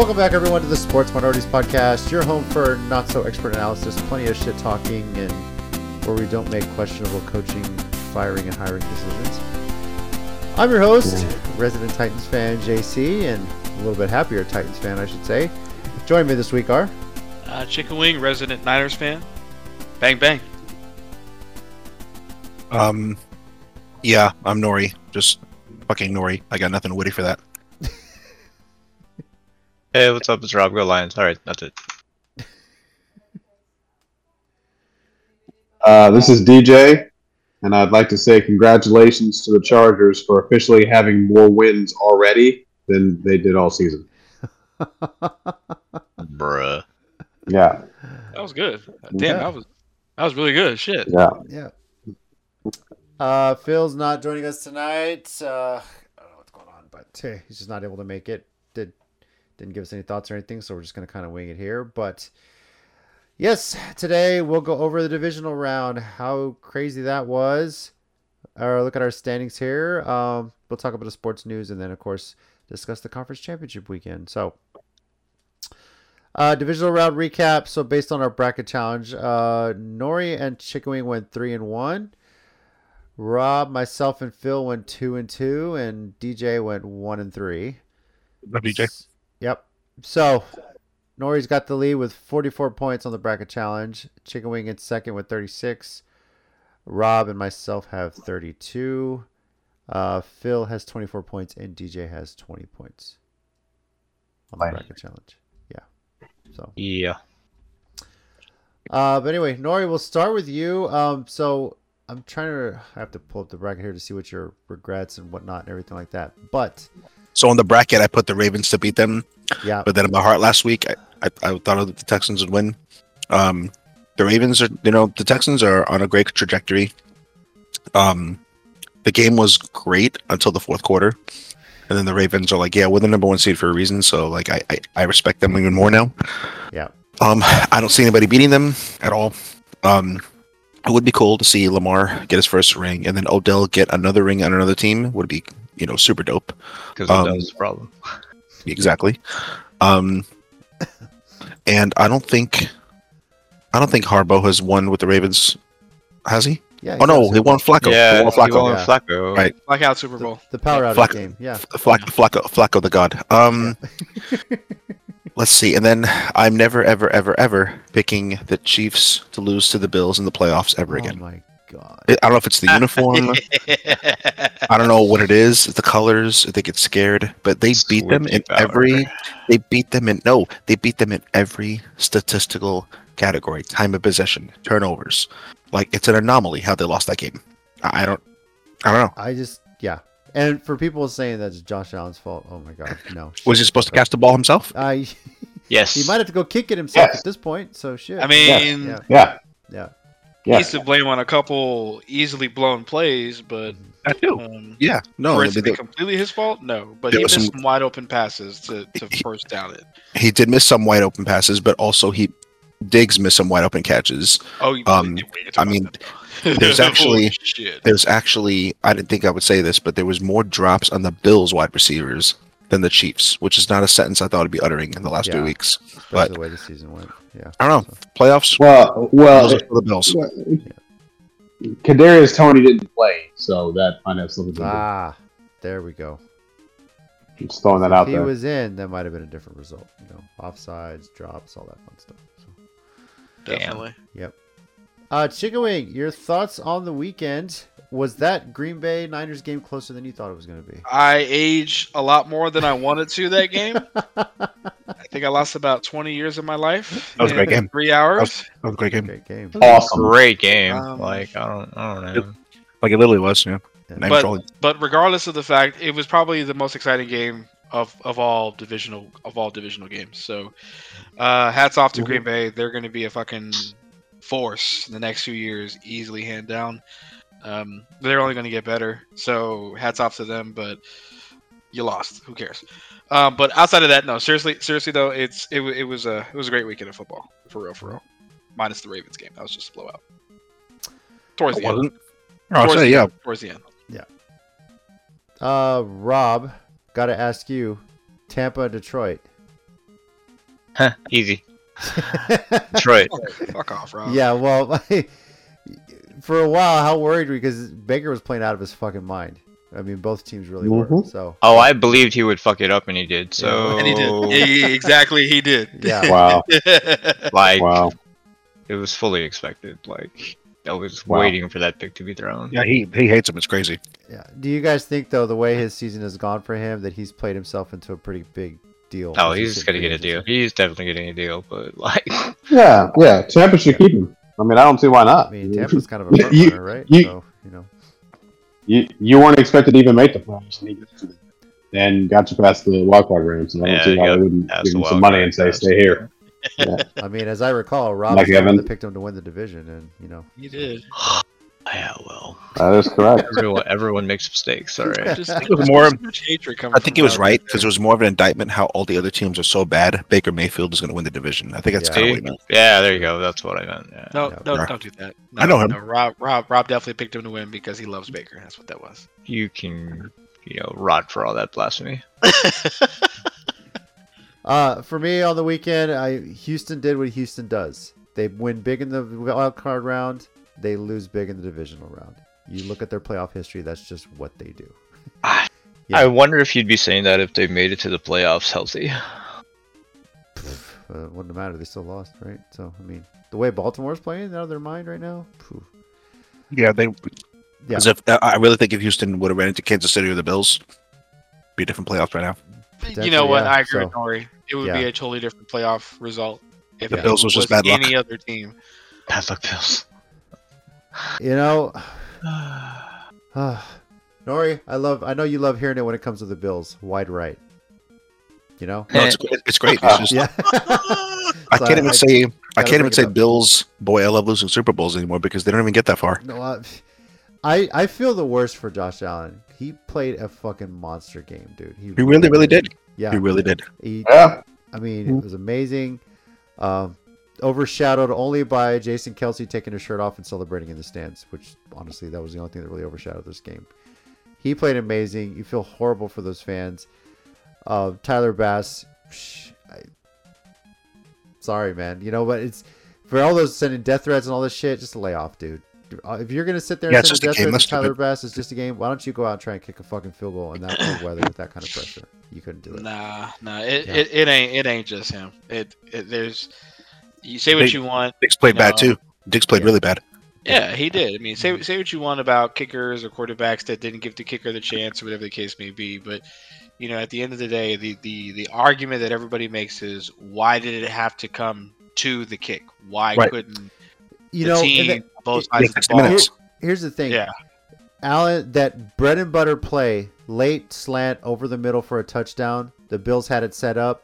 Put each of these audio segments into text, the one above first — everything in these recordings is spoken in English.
Welcome back, everyone, to the Sports Minorities Podcast, your home for not so expert analysis, plenty of shit talking, and where we don't make questionable coaching, firing, and hiring decisions. I'm your host, resident Titans fan JC, and a little bit happier Titans fan, I should say. Join me this week are Uh, Chicken Wing, resident Niners fan. Bang bang. Um, yeah, I'm Nori. Just fucking Nori. I got nothing witty for that. Hey, what's up? It's Rob. Go Lions. All right, that's it. Uh, this is DJ, and I'd like to say congratulations to the Chargers for officially having more wins already than they did all season. Bruh. Yeah, That was good. Damn, Yeah. that was that was really good. Shit. yeah. Yeah. Uh, Phil's not joining us tonight. Uh, I don't know what's going on, but hey, he's just not able to make it. Did didn't give us any thoughts or anything, so we're just gonna kind of wing it here. But yes, today we'll go over the divisional round. How crazy that was. Or look at our standings here. Um, we'll talk about the sports news and then, of course, discuss the conference championship weekend. So. Uh, divisional round recap. So based on our bracket challenge, uh, Nori and Chicken Wing went three and one. Rob, myself, and Phil went two and two, and DJ went one and three. DJ. Yep. So Nori's got the lead with 44 points on the bracket challenge. Chicken Wing in second with 36. Rob and myself have 32. Uh, Phil has 24 points, and DJ has 20 points on the Fine. bracket challenge. Yeah. So. Yeah. Uh, but anyway, Nori, we'll start with you. Um, so I'm trying to I have to pull up the bracket here to see what your regrets and whatnot and everything like that. But So on the bracket, I put the Ravens to beat them, yeah, but then in my heart last week, I, I, I thought the Texans would win. Um, the Ravens are, you know, the Texans are on a great trajectory. Um, the game was great until the fourth quarter, and then the Ravens are like, yeah, we're the number one seed for a reason. So like, I, I, I respect them even more now. yeah, Um, I don't see anybody beating them at all. Um, it would be cool to see Lamar get his first ring, and then Odell get another ring on another team. Would be, you know, super dope. Because Um, that was the problem. Exactly. Um, and I don't think, I don't think Harbaugh has won with the Ravens. Has he? yeah. Oh no, exactly. he won Flacco. he yeah, won he Flacco. won Yeah. Flacco. Right. Blackout Super the, Bowl. the power outage Flacco. game. Yeah, Flacco, Flacco, Flacco, the god. Um, let's see. And then I'm never, ever, ever, ever picking the Chiefs to lose to the Bills in the playoffs ever Oh again. my god. I don't know if it's the uniform. I don't know what it is. The colors. They get scared, but they beat them in power. every. They beat them in no. They beat them in every statistical category: time of possession, turnovers. Like it's an anomaly how they lost that game. I I don't. I don't know. I just yeah. And for people saying that's Josh Allen's fault, oh my god, no. Was he supposed to catch the ball himself? Uh, yes. he might have to go kick it himself Yes. at this point. So shit. I mean, yeah, Yeah, yeah. he yeah. needs to blame on a couple easily blown plays, but I do. um, Yeah. No. for it to be they- completely his fault, no. But he was missed some- some wide open passes to, to first down it. he did miss some wide open passes, but also he Diggs missed some wide open catches. Oh, you Um, wait, wait, I mean, there's actually- There's actually I didn't think I would say this, but there was more drops on the Bills wide receivers than the Chiefs, which is not a sentence I thought I'd be uttering in the last Yeah. two weeks. But the way the season went. Yeah. I don't know. Playoffs. Well, well, those are for the Bills. Kadarius Toney didn't play, so that might have something. Ah, there we go. Just throwing that out if he there. was in, that might have been a different result. You know, offsides, drops, all that fun stuff. So. Definitely. Yep. Uh, Chicken Wing, your thoughts on the weekend? Was that Green Bay Niners game closer than you thought it was going to be? I aged a lot more than I wanted to that game. I think I lost about 20 years of my life. That was a great game. Three hours. That was a great game. Great game. awesome. Great game. Um, like I don't, I don't know. Like it literally was. Yeah. Yeah. But- But regardless of the fact, it was probably the most exciting game of, of all divisional of all divisional games. So, uh, hats off to Green Bay. They're going to be a fucking force in the next few years, easily hand down. Um, they're only going to get better. So, hats off to them. But you lost. Who cares? Um, but outside of that, no. Seriously, seriously though, it's it, it was a it was a great weekend of football for real, for real. Minus the Ravens game, that was just a blowout. Towards It the end. wasn't. I'll Towards say the yeah. end. Towards the end. Yeah. Uh, Rob, got to ask you, Tampa, Detroit. Huh, easy. Detroit. Fuck, fuck off, Rob. yeah, well, for a while, how worried were you? Because Baker was playing out of his fucking mind. I mean, both teams really were. Mhm. So, Oh, I believed he would fuck it up, and he did. So And he did. Yeah, exactly, he did. yeah. Wow. like Wow. it was fully expected. Like I was Wow. waiting for that pick to be thrown. Yeah, he he hates him. It's crazy. Yeah. Do you guys think though the way his season has gone for him that he's played himself into a pretty big deal? Oh, as he's should gonna get a deal. He's definitely getting a deal. But like, Yeah, yeah. Tampa should keep him. I mean, I don't see why not. I mean, Tampa's kind of a front You- runner, right? you- so you know, You you weren't expected to even make the playoffs, and he got to them. and got you past the wild card round. So I don't Yeah, see why got they wouldn't give the him some money and say, "Stay here." I mean, as I recall, Rob Like was the one picked him to win the division, and you know, he did. yeah, well, That is correct. everyone everyone makes mistakes. All right. Just, it was more- so much hatred coming I think it was right because it was more of an indictment how all the other teams are so bad. Baker Mayfield is going to win the division. I think that's Yeah. kind of what he meant. Yeah, there you go. That's what I meant. Yeah. No, Yeah. no, don't do that. No, I know him. No, Rob, Rob, Rob definitely picked him to win because he loves Baker. That's what that was. You can, you know, rot for all that blasphemy. Uh, for me on the weekend, I Houston did what Houston does. They win big in the wild card round. They lose big in the divisional round. You look at their playoff history. That's just what they do. I- Yeah. I wonder if you'd be saying that if they made it to the playoffs healthy. Uh, wouldn't matter. They still lost, right? So I mean, the way Baltimore's playing out of their mind right now. phew. Yeah, they. Yeah. Because if I really think if Houston would have ran into Kansas City or the Bills, be a different playoffs right now. you know what? yeah, I agree with so- Nori. It would yeah. be a totally different playoff result if The it Bills was just bad luck. any other team. Bad luck, Bills. You know, Nori, I love. I know you love hearing it when it comes to the Bills. Wide right. You know. No, it's, it's great. It's just, Yeah. I can't even say I can't even say up. Bills. Boy, I love losing Super Bowls anymore because they don't even get that far. No, I I feel the worst for Josh Allen. He played a fucking monster game, dude. He really, really did. Yeah, He really did. He, Yeah. I mean, it was amazing. Um, overshadowed only by Jason Kelce taking his shirt off and celebrating in the stands, which honestly, that was the only thing that really overshadowed this game. He played amazing. You feel horrible for those fans. Uh, Tyler Bass, psh, I, sorry, man. You know, but it's for all those sending death threats and all this shit. Just lay off, dude. Uh, If you're gonna sit there Yeah, and send just death threats to Tyler stupid. Bass, it's just a game. Why don't you go out and try and kick a fucking field goal in that cold weather with that kind of pressure? You couldn't do it. Nah, nah. It, Yeah. it, it ain't it ain't just him. It, it there's you say what They- you want. Diggs played bad too. Diggs played Yeah. really bad. Yeah, he did. I mean, say say what you want about kickers or quarterbacks that didn't give the kicker the chance or whatever the case may be, but you know, at the end of the day, the the the argument that everybody makes is why did it have to come to the kick? Why Right. couldn't You the know, team that- both Yeah, sides of the ball? minutes. Here's the thing. Yeah. Allen, that bread and butter play, late slant over the middle for a touchdown. The Bills had it set up,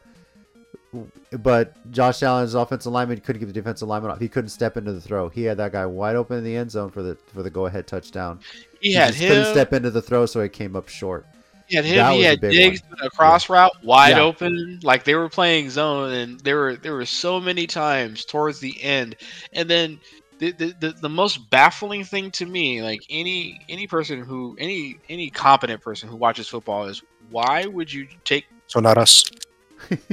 but Josh Allen's offensive lineman couldn't get the defensive lineman off. He couldn't step into the throw. He had that guy wide open in the end zone for the for the go ahead touchdown. He had just couldn't step into the throw, so it came up short. He had That him. He a had big Diggs doing a cross route wide Yeah. open, like they were playing zone, and there were there were so many times towards the end, and then the, the, the, the most baffling thing to me, like any any person who any any competent person who watches football is why would you take So not us.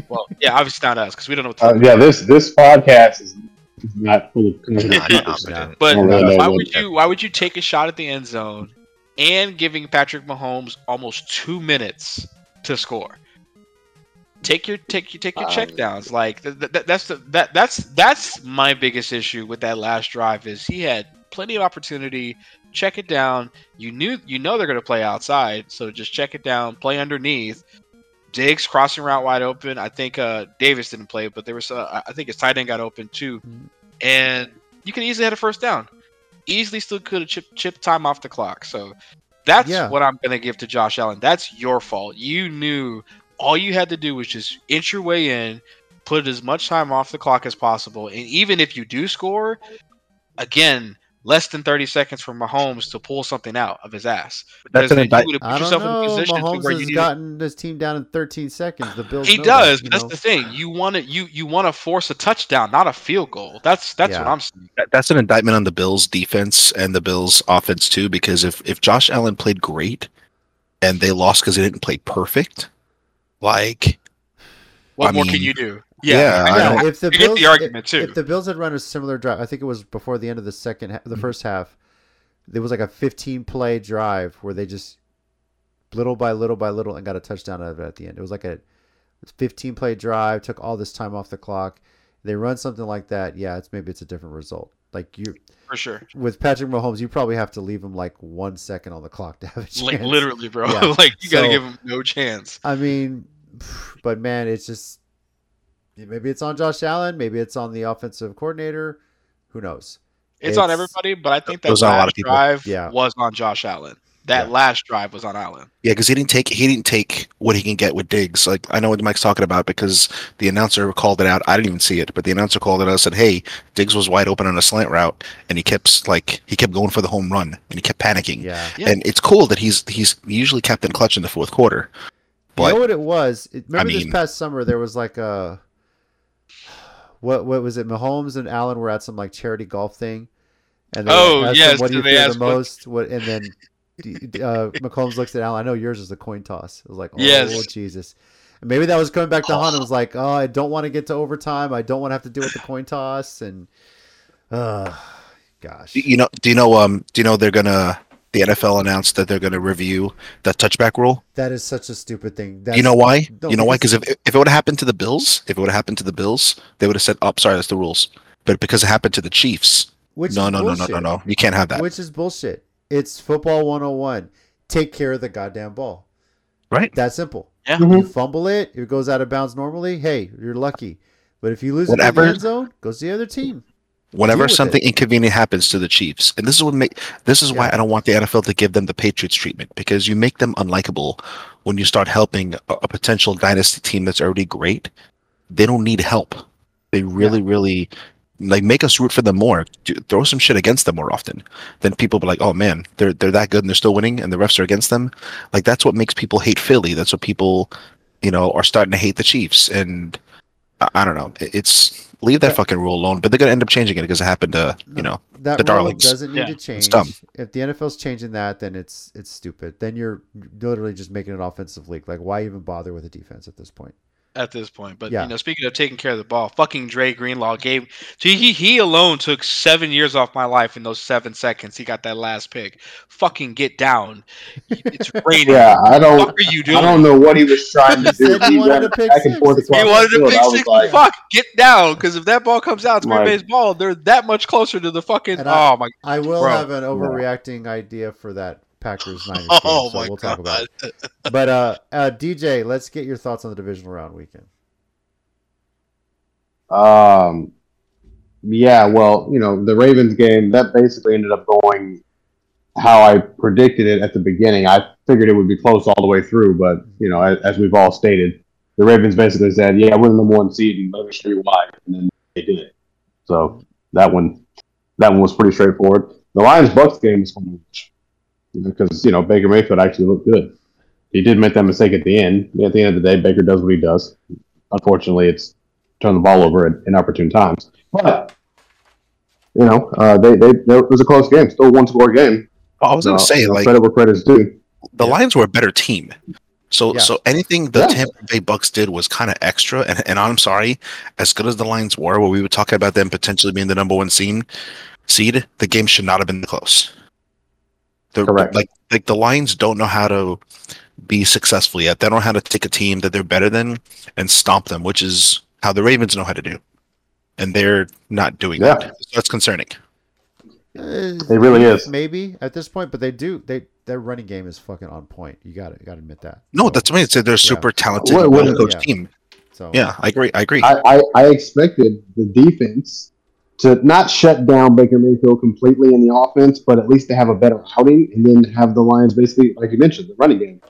Well yeah obviously not us because we don't know what to Uh, yeah, this this podcast is is not full of Not confident. But really? why would you why would you take a shot at the end zone and giving Patrick Mahomes almost two minutes to score? Take your take your take your Um, check downs. Like th- th- th- that's the that that's that's my biggest issue with that last drive is he had plenty of opportunity. Check it down. You knew you know they're gonna play outside, so just check it down. Play underneath. Diggs crossing route wide open. I think uh, Davis didn't play, but there was uh, I think his tight end got open too, Mhm. and you could easily had a first down. Easily still could have chipped chip time off the clock. So that's Yeah. what I'm gonna give to Josh Allen. That's your fault. You knew all you had to do was just inch your way in, put as much time off the clock as possible, and even if you do score, again, less than 30 seconds for Mahomes to pull something out of his ass. That's an then you indict- would I put don't yourself in know. a position Mahomes where you has need gotten this team down in 13 seconds. The Bills. he does, that, you but that's know? the thing. You want to you you want to force a touchdown, not a field goal. That's that's what I'm saying. That- That's an indictment on the Bills' defense and the Bills' offense too. Because if if Josh Allen played great and they lost because he didn't play perfect, like What I more mean, can you do? Yeah, Yeah, I I, if the Bills, the argument too. if the Bills had run a similar drive, I think it was before the end of the second, ha- Mm-hmm. the first half. There was like a 15 play drive where they just little by little by little and got a touchdown out of it at the end. It was like a 15 play drive, took all this time off the clock. They run something like that, yeah, it's maybe it's a different result. Like you for sure. with Patrick Mahomes, you probably have to leave him like one second on the clock to have a chance. Like literally, bro. Yeah. like you gotta give him no chance. I mean, but man, it's just maybe it's on Josh Allen, maybe it's on the offensive coordinator. Who knows? It's, on everybody, but I think that was on a lot last of drive Yeah. was on Josh Allen. That Yeah. last drive was on Allen. Yeah, because he didn't take he didn't take what he can get with Diggs. Like I know what Mike's talking about because the announcer called it out. I didn't even see it, but the announcer called it out. and Said, "Hey, Diggs was wide open on a slant route, and he kept like he kept going for the home run, and he kept panicking. Yeah. Yeah. And it's cool that he's he's usually kept in clutch in the fourth quarter. you But know what it was? It- Remember this mean- past summer there was like a what what was it? Mahomes and Allen were at some like charity golf thing, and they Oh, asked yes, him, what do you and they fear the most? What and then uh, Mahomes looks at Allen. I know yours is a coin toss. It was like, oh Yes. Jesus. And maybe that was coming back to Hunt. It was like, oh, I don't want to get to overtime. I don't want to have to deal with the coin toss. And, uh, gosh. you know, do you know um do you know they're gonna the NFL announced that they're gonna review that touchback rule. That is such a stupid thing. That's, you know why? no, you know why? because- Because if if it would have happened to the Bills, if it would have happened to the Bills, they would have said, "Oh, sorry, that's the rules." But because it happened to the Chiefs, Which no, no, no, no, no, no, you can't have that. Which is bullshit. It's football 101. Take care of the goddamn ball. Right? That simple. Yeah. Mhm. You fumble it, it goes out of bounds normally. Hey, you're lucky. But if you lose it in the end zone, goes to the other team. Whenever something it. inconvenient happens to the Chiefs, and this is what make this is why I don't want the NFL to give them the Patriots treatment because you make them unlikable when you start helping a, a potential dynasty team that's already great. They don't need help. They really, really like make us root for them more. Do- Throw some shit against them more often. Then people be like, "Oh man, they're they're that good and they're still winning, and the refs are against them." Like that's what makes people hate Philly. That's what people, you know, are starting to hate the Chiefs. And I, I don't know. It's leave that Yeah. fucking rule alone. But they're gonna end up changing it because it happened to you know That The rule darlings. doesn't need Yeah, to it's change. dumb. If the NFL's changing that, then it's it's stupid. Then you're literally just making an offensive league. Like, why even bother with a defense at this point? At this point. But Yeah. you know, speaking of taking care of the ball, fucking Dre Greenlaw gave he he, he alone took seven years off my life in those seven seconds. He got that last pick. Fucking get down. It's raining. Yeah, I don't. the fuck are you doing? I don't know what he was trying to do. he He wanted went a pick back and forth six. He wanted to pick six. like, Fuck, get down, because if that ball comes out, it's Green Like- Bay's ball. They're that much closer to the fucking. And oh I- oh my. I will Bro. have an overreacting idea for that Packers Niners game, Oh so my we'll god. talk about it. But uh, uh, DJ, let's get your thoughts on the divisional round weekend. Um, yeah, well, you know, the Ravens game that basically ended up going how I predicted it at the beginning. I figured it would be close all the way through, but you know, as, as we've all stated, the Ravens basically said, "Yeah, we're the number one seed and let us show you why," and then they did it. So that one, that one was pretty straightforward. The Lions Bucks game was fun to watch because you know Baker Mayfield actually looked good. He did make that mistake at the end. At the end of the day, Baker does what he does. Unfortunately, it's turn the ball over at inopportune times. But you know, uh, they, they they it was a close game, still one score game. I was gonna Uh, say like credit where credit's due. the Lions were a better team. So Yeah. so anything the Yeah. Tampa Bay Bucks did was kind of extra. And and I'm sorry, as good as the Lions were, where we were talking about them potentially being the number one seed, seed, the game should not have been close. The, Correct. Like like the Lions don't know how to be successful yet. They don't know how to take a team that they're better than and stomp them, which is how the Ravens know how to do. And they're not doing Yeah. that. So that's concerning. Uh, It really is. maybe at this point, but they do they their running game is fucking on point. You got to got to admit that. No, So- that's what I mean. It's- They're a super talented, What- what- well coached yeah. team. so Yeah, I agree. I agree. I, I, I expected the defense to not shut down Baker Mayfield completely in the offense, but at least to have a better outing and then have the Lions basically, like you mentioned, the running game.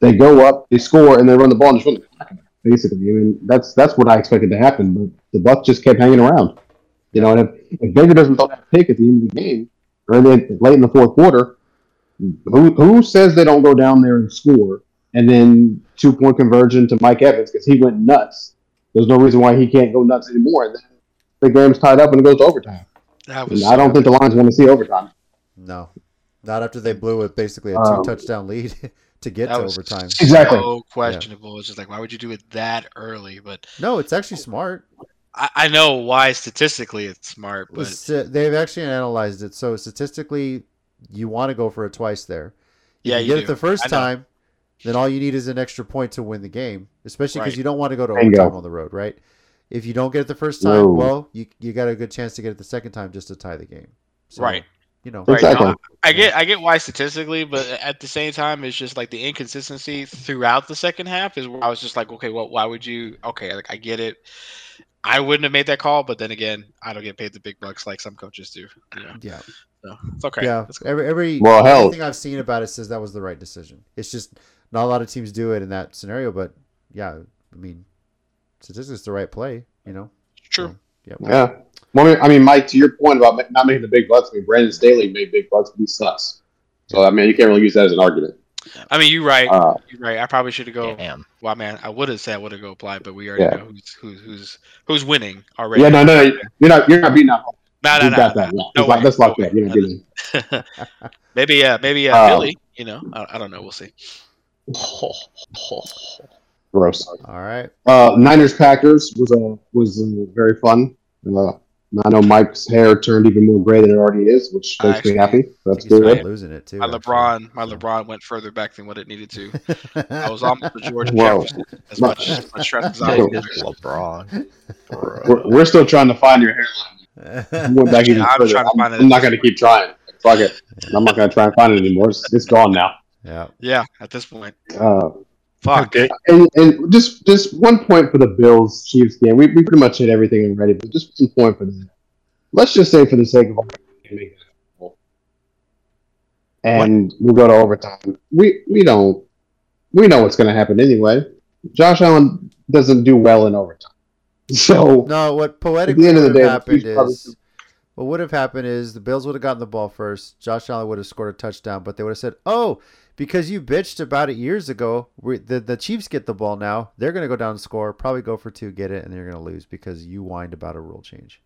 They go up, they score, and they run the ball and just run the clock. Basically, I mean that's that's what I expected to happen, but the Bucks just kept hanging around. You know, and if, if Baker doesn't throw that pick at the end of the game or then late in the fourth quarter, who who says they don't go down there and score and then two point conversion to Mike Evans because he went nuts. There's no reason why he can't go nuts anymore. And the game's tied up and it goes to overtime. That was. I don't think the Lions want to see overtime. no, Not after they blew it basically a Um, two touchdown lead to get That to was overtime. Exactly. So questionable. It's just like, why would you do it that early? But No, it's actually smart. I, I know why statistically it's smart, but Was- uh, they've actually analyzed it. So statistically, you want to go for it twice there. If Yeah, you you get do. it the first time, then all you need is an extra point to win the game. Especially because Right. you don't want to go to Bingo. overtime on the road, right? If you don't get it the first time, No. well, you you got a good chance to get it the second time just to tie the game. So, Right. You know. Right, Exactly. no, I get I get why statistically, but at the same time, it's just like the inconsistency throughout the second half is where I was just like, okay, well, why would you? Okay, like I get it. I wouldn't have made that call, but then again, I don't get paid the big bucks like some coaches do. You know, Yeah. so it's okay. Yeah. Cool. Every every Well, hell- everything I've seen about it says that was the right decision. It's just not a lot of teams do it in that scenario, but yeah, I mean, statistics the right play. You know. True. Yep. Yeah. Well, I mean- Mike, to your point about not making the big bucks, I mean, Brandon Staley made big bucks, but he sucks. So, I mean, you can't really use that as an argument. I mean, you're right. Uh, You're right. I probably should have go. Damn. Well, man, I would have said I would have go apply, but we already Yeah. know who's who's who's who's winning already. yeah, no, no, no, you're not, you're not beating up. no, no, you no, got no. that. Yeah. No That's lock- way. that's locked No. You're not getting maybe, uh, maybe uh, Um, Philly. You know, I, I don't know. We'll see. gross. All right. Uh, Niners Packers was uh, was uh, very fun. Uh, I know Mike's hair turned even more gray than it already is, which makes actually- me happy. So I that's think good. losing it too. My actually. LeBron, my LeBron went further back than what it needed to. I was almost a George Whoa. Jefferson as much, as much stress as I Whoa. was. LeBron. We're, we're still trying to find your hairline. You went back even I'm further. trying to I'm, it. I'm not going to keep trying. Fuck it. I'm not going to try and find it anymore. It's, it's gone now. yeah. Yeah, at this point, Uh, fuck. Okay. and, and just just one point for the Bills Chiefs game. We, we pretty much hit everything already, but just one point for that. Let's just say, for the sake of argument, and we'll go to overtime. We we don't we know what's going to happen anyway. Josh Allen doesn't do well in overtime, so No, what poetically end of the would have day, happened Chiefs probably- is what would have happened is the Bills would have gotten the ball first. Josh Allen would have scored a touchdown, but they would have said, "Oh, because you bitched about it years ago, we, the the Chiefs get the ball now. They're going to go down and score, probably go for two, get it, and they're going to lose because you whined about a rule change."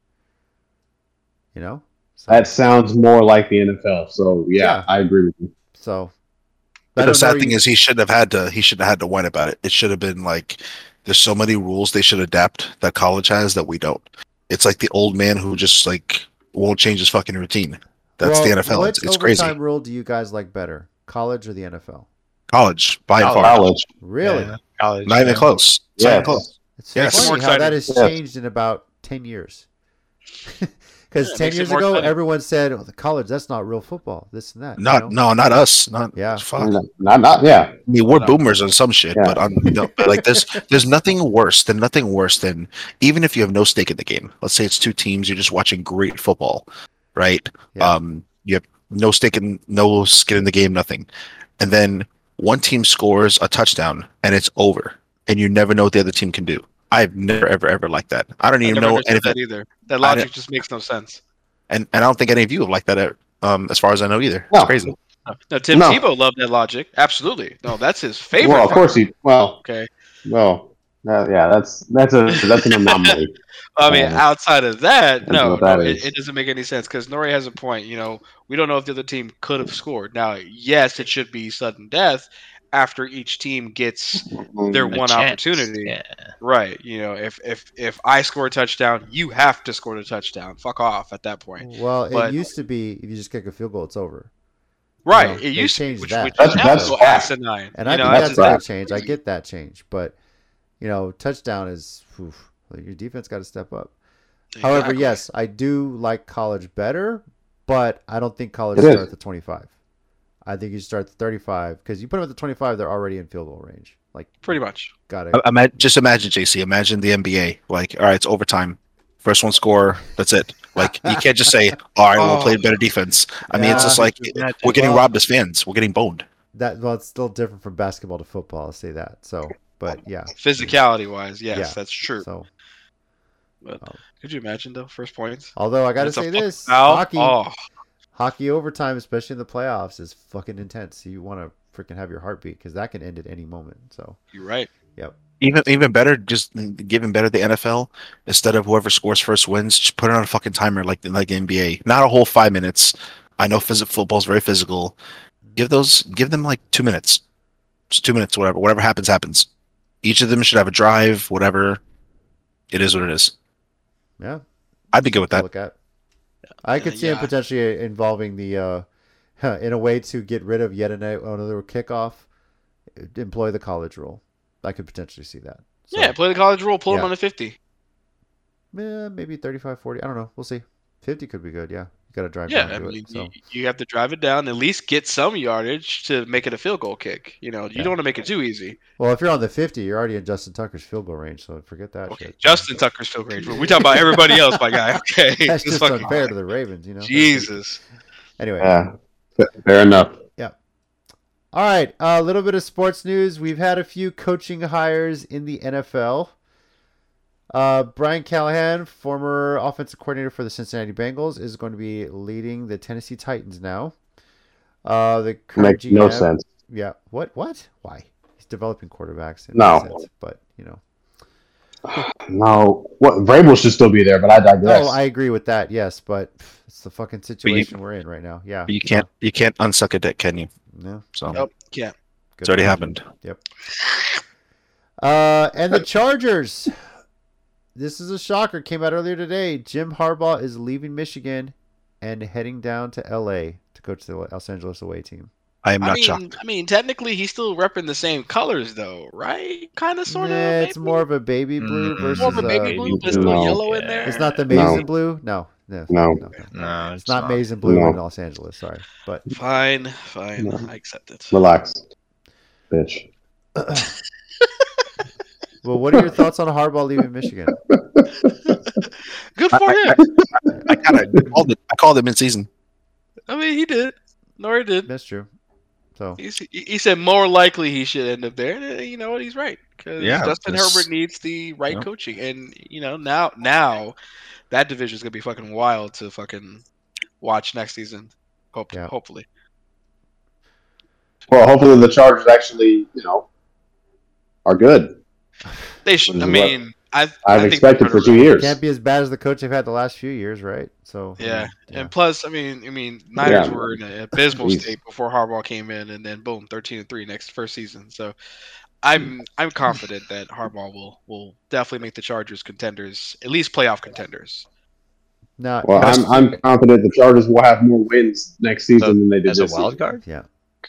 You know, so, that sounds more like the NFL. So yeah, Yeah. I agree with you. so. But the sad thing you- is, he shouldn't have had to. He shouldn't have had to whine about it. It should have been like, there's so many rules they should adapt that college has that we don't. It's like the old man who just like won't change his fucking routine. That's the NFL. What It's, it's crazy. overtime rule do you guys like better, college or the NFL? College by College. far, College. Really? Yeah, college. not even yeah. close. It's not even Yes. close. It's Yes. funny how that has Yes. changed in about ten years. Because Yeah, ten years ago, exciting. everyone said, "Oh, the college, that's not real football. This and that." you Not know? no, not us. Not Yeah. Fuck. Not, not, not yeah. I mean, we're No. boomers on some shit, Yeah. but on no, but like there's there's nothing worse than nothing worse than even if you have no stake in the game. Let's say it's two teams, you're just watching great football, right? Yeah. Um, you have no stake in no skin in the game, nothing, and then one team scores a touchdown and it's over, and you never know what the other team can do. I've never ever ever liked that. I don't I even never know understood anything, that either. That logic just makes no sense. and and I don't think any of you have liked that. uh, Um, as far as I know, either. No. It's crazy. No, Tim No. Tebow loved that logic. Absolutely. No, that's his favorite. Well, of course he. Well, Okay. well, uh, yeah. That's that's a that's an anomaly. I mean, Yeah. outside of that, no, that no it, is. it doesn't make any sense because Nori has a point. You know, we don't know if the other team could have scored. Now, yes, it should be sudden death after each team gets their A one chance. opportunity. Yeah. Right. You know, if if if I score a touchdown, you have to score the touchdown. Fuck off at that point. Well, But- it used to be if you just kick a field goal, it's over. Right. know, it used to be, which, that. which That's- is that's asinine. And you I know, think that's that's, a change. I get that change, but you know, touchdown is oof, your defense got to step up. However, yes, I do like college better, but I don't think college It start is. at the 25. I think you start at the 35 because you put them at the 25, they're already in field goal range. Like, pretty much. got I- it. Just imagine JC. Imagine the NBA. Like, all right, it's overtime. First one score. That's it. Like, you can't just say, "All right, we'll Oh. play better defense." I mean, it's just like we're getting Well- robbed as fans. We're getting boned. That well, it's still different from basketball to football. I'll say that. So, but yeah. Physicality wise, yes, Yeah. that's true. So, um, Could you imagine though? First points. although I got to say this, foul? hockey, Oh, hockey overtime, especially in the playoffs, is fucking intense. You want to freaking have your heartbeat because that can end at any moment. So, you're right. Yep. Even even better, just giving better the NFL instead of whoever scores first wins. Just put it on a fucking timer like the like NBA. Not a whole five minutes. I know phys- football's very physical. Give those, give them like two minutes, just two minutes, whatever. Whatever happens, happens. Each of them should have a drive, whatever. It is what it is. Yeah, I'd be good with that. look at. I could see it yeah. potentially involving the uh, in a way to get rid of yet another kickoff. Employ the college rule. I could potentially see that. So, yeah, play the college rule, pull Yeah. him on a 50. eh, maybe 35, 40. I don't know. We'll see. 50 could be good. Yeah, you got to drive Yeah, down I mean, it. So. you, you have to drive it down, at least get some yardage to make it a field goal kick. You know, you Yeah. don't want to make it too easy. Well, if you're on the 50, you're already in Justin Tucker's field goal range, so forget that Okay, shit. Justin Tucker's field range. We talk about everybody else, my guy. Okay, That's It's just fucking- unfair to the Ravens, you know. Jesus. Anyway, Yeah, fair enough. Yeah. All right. A little bit of sports news. We've had a few coaching hires in the NFL. Uh, Brian Callahan, former offensive coordinator for the Cincinnati Bengals, is going to be leading the Tennessee Titans now. Uh, the current Makes no sense. Yeah. What? What? Why? He's developing quarterbacks. It No. sense, but you know. No, what Vrabel should still be there, but I digress. Oh, I agree with that. Yes, but it's the fucking situation we're in right now. Yeah. You can't, you can't unsuck a dick, can you? No. So Nope. Yeah. it's already happened. Yep. Uh, and the Chargers. This is a shocker. Came out earlier today. Jim Harbaugh is leaving Michigan and heading down to L.A. to coach the Los Angeles away team. I am I not mean, shocked. I mean, technically, he's still repping the same colors, though, right? Kind of, sort of. Nah, it's more of a baby blue Mm, versus. more of a baby uh, blue, but still No. yellow in there. It's not the No. maize and blue. No, no, No. no, no. No, It's not maize and blue No. in Los Angeles. Sorry, but Fine, fine. No. I accept it. Relax, bitch. well, what are your thoughts on Harbaugh leaving Michigan? Good for I- him. I kind of called it. I called it mid-season. I mean, he did. Nor did. That's true. So He's, he he said more likely he should end up there. And, uh, you know what? He's right because Yeah, Justin Herbert needs the right Yeah. coaching, and you know now now that division is gonna be fucking wild to fucking watch next season. Hope Yeah. hopefully. Well, hopefully the Chargers actually, you know, are good. They should. I mean, I I've I think expected for gonna- two years. can't be as bad as the coach they've had the last few years, right? So Yeah. yeah. And plus, I mean, I mean, Niners Yeah. were in an abysmal state before Harbaugh came in, and then boom, thirteen and three next first season. So, I'm I'm confident that Harbaugh will will definitely make the Chargers contenders, at least playoff contenders. Now, Well, I'm, I'm confident the Chargers will have more wins next season So, than they did As a wild season. card? yeah.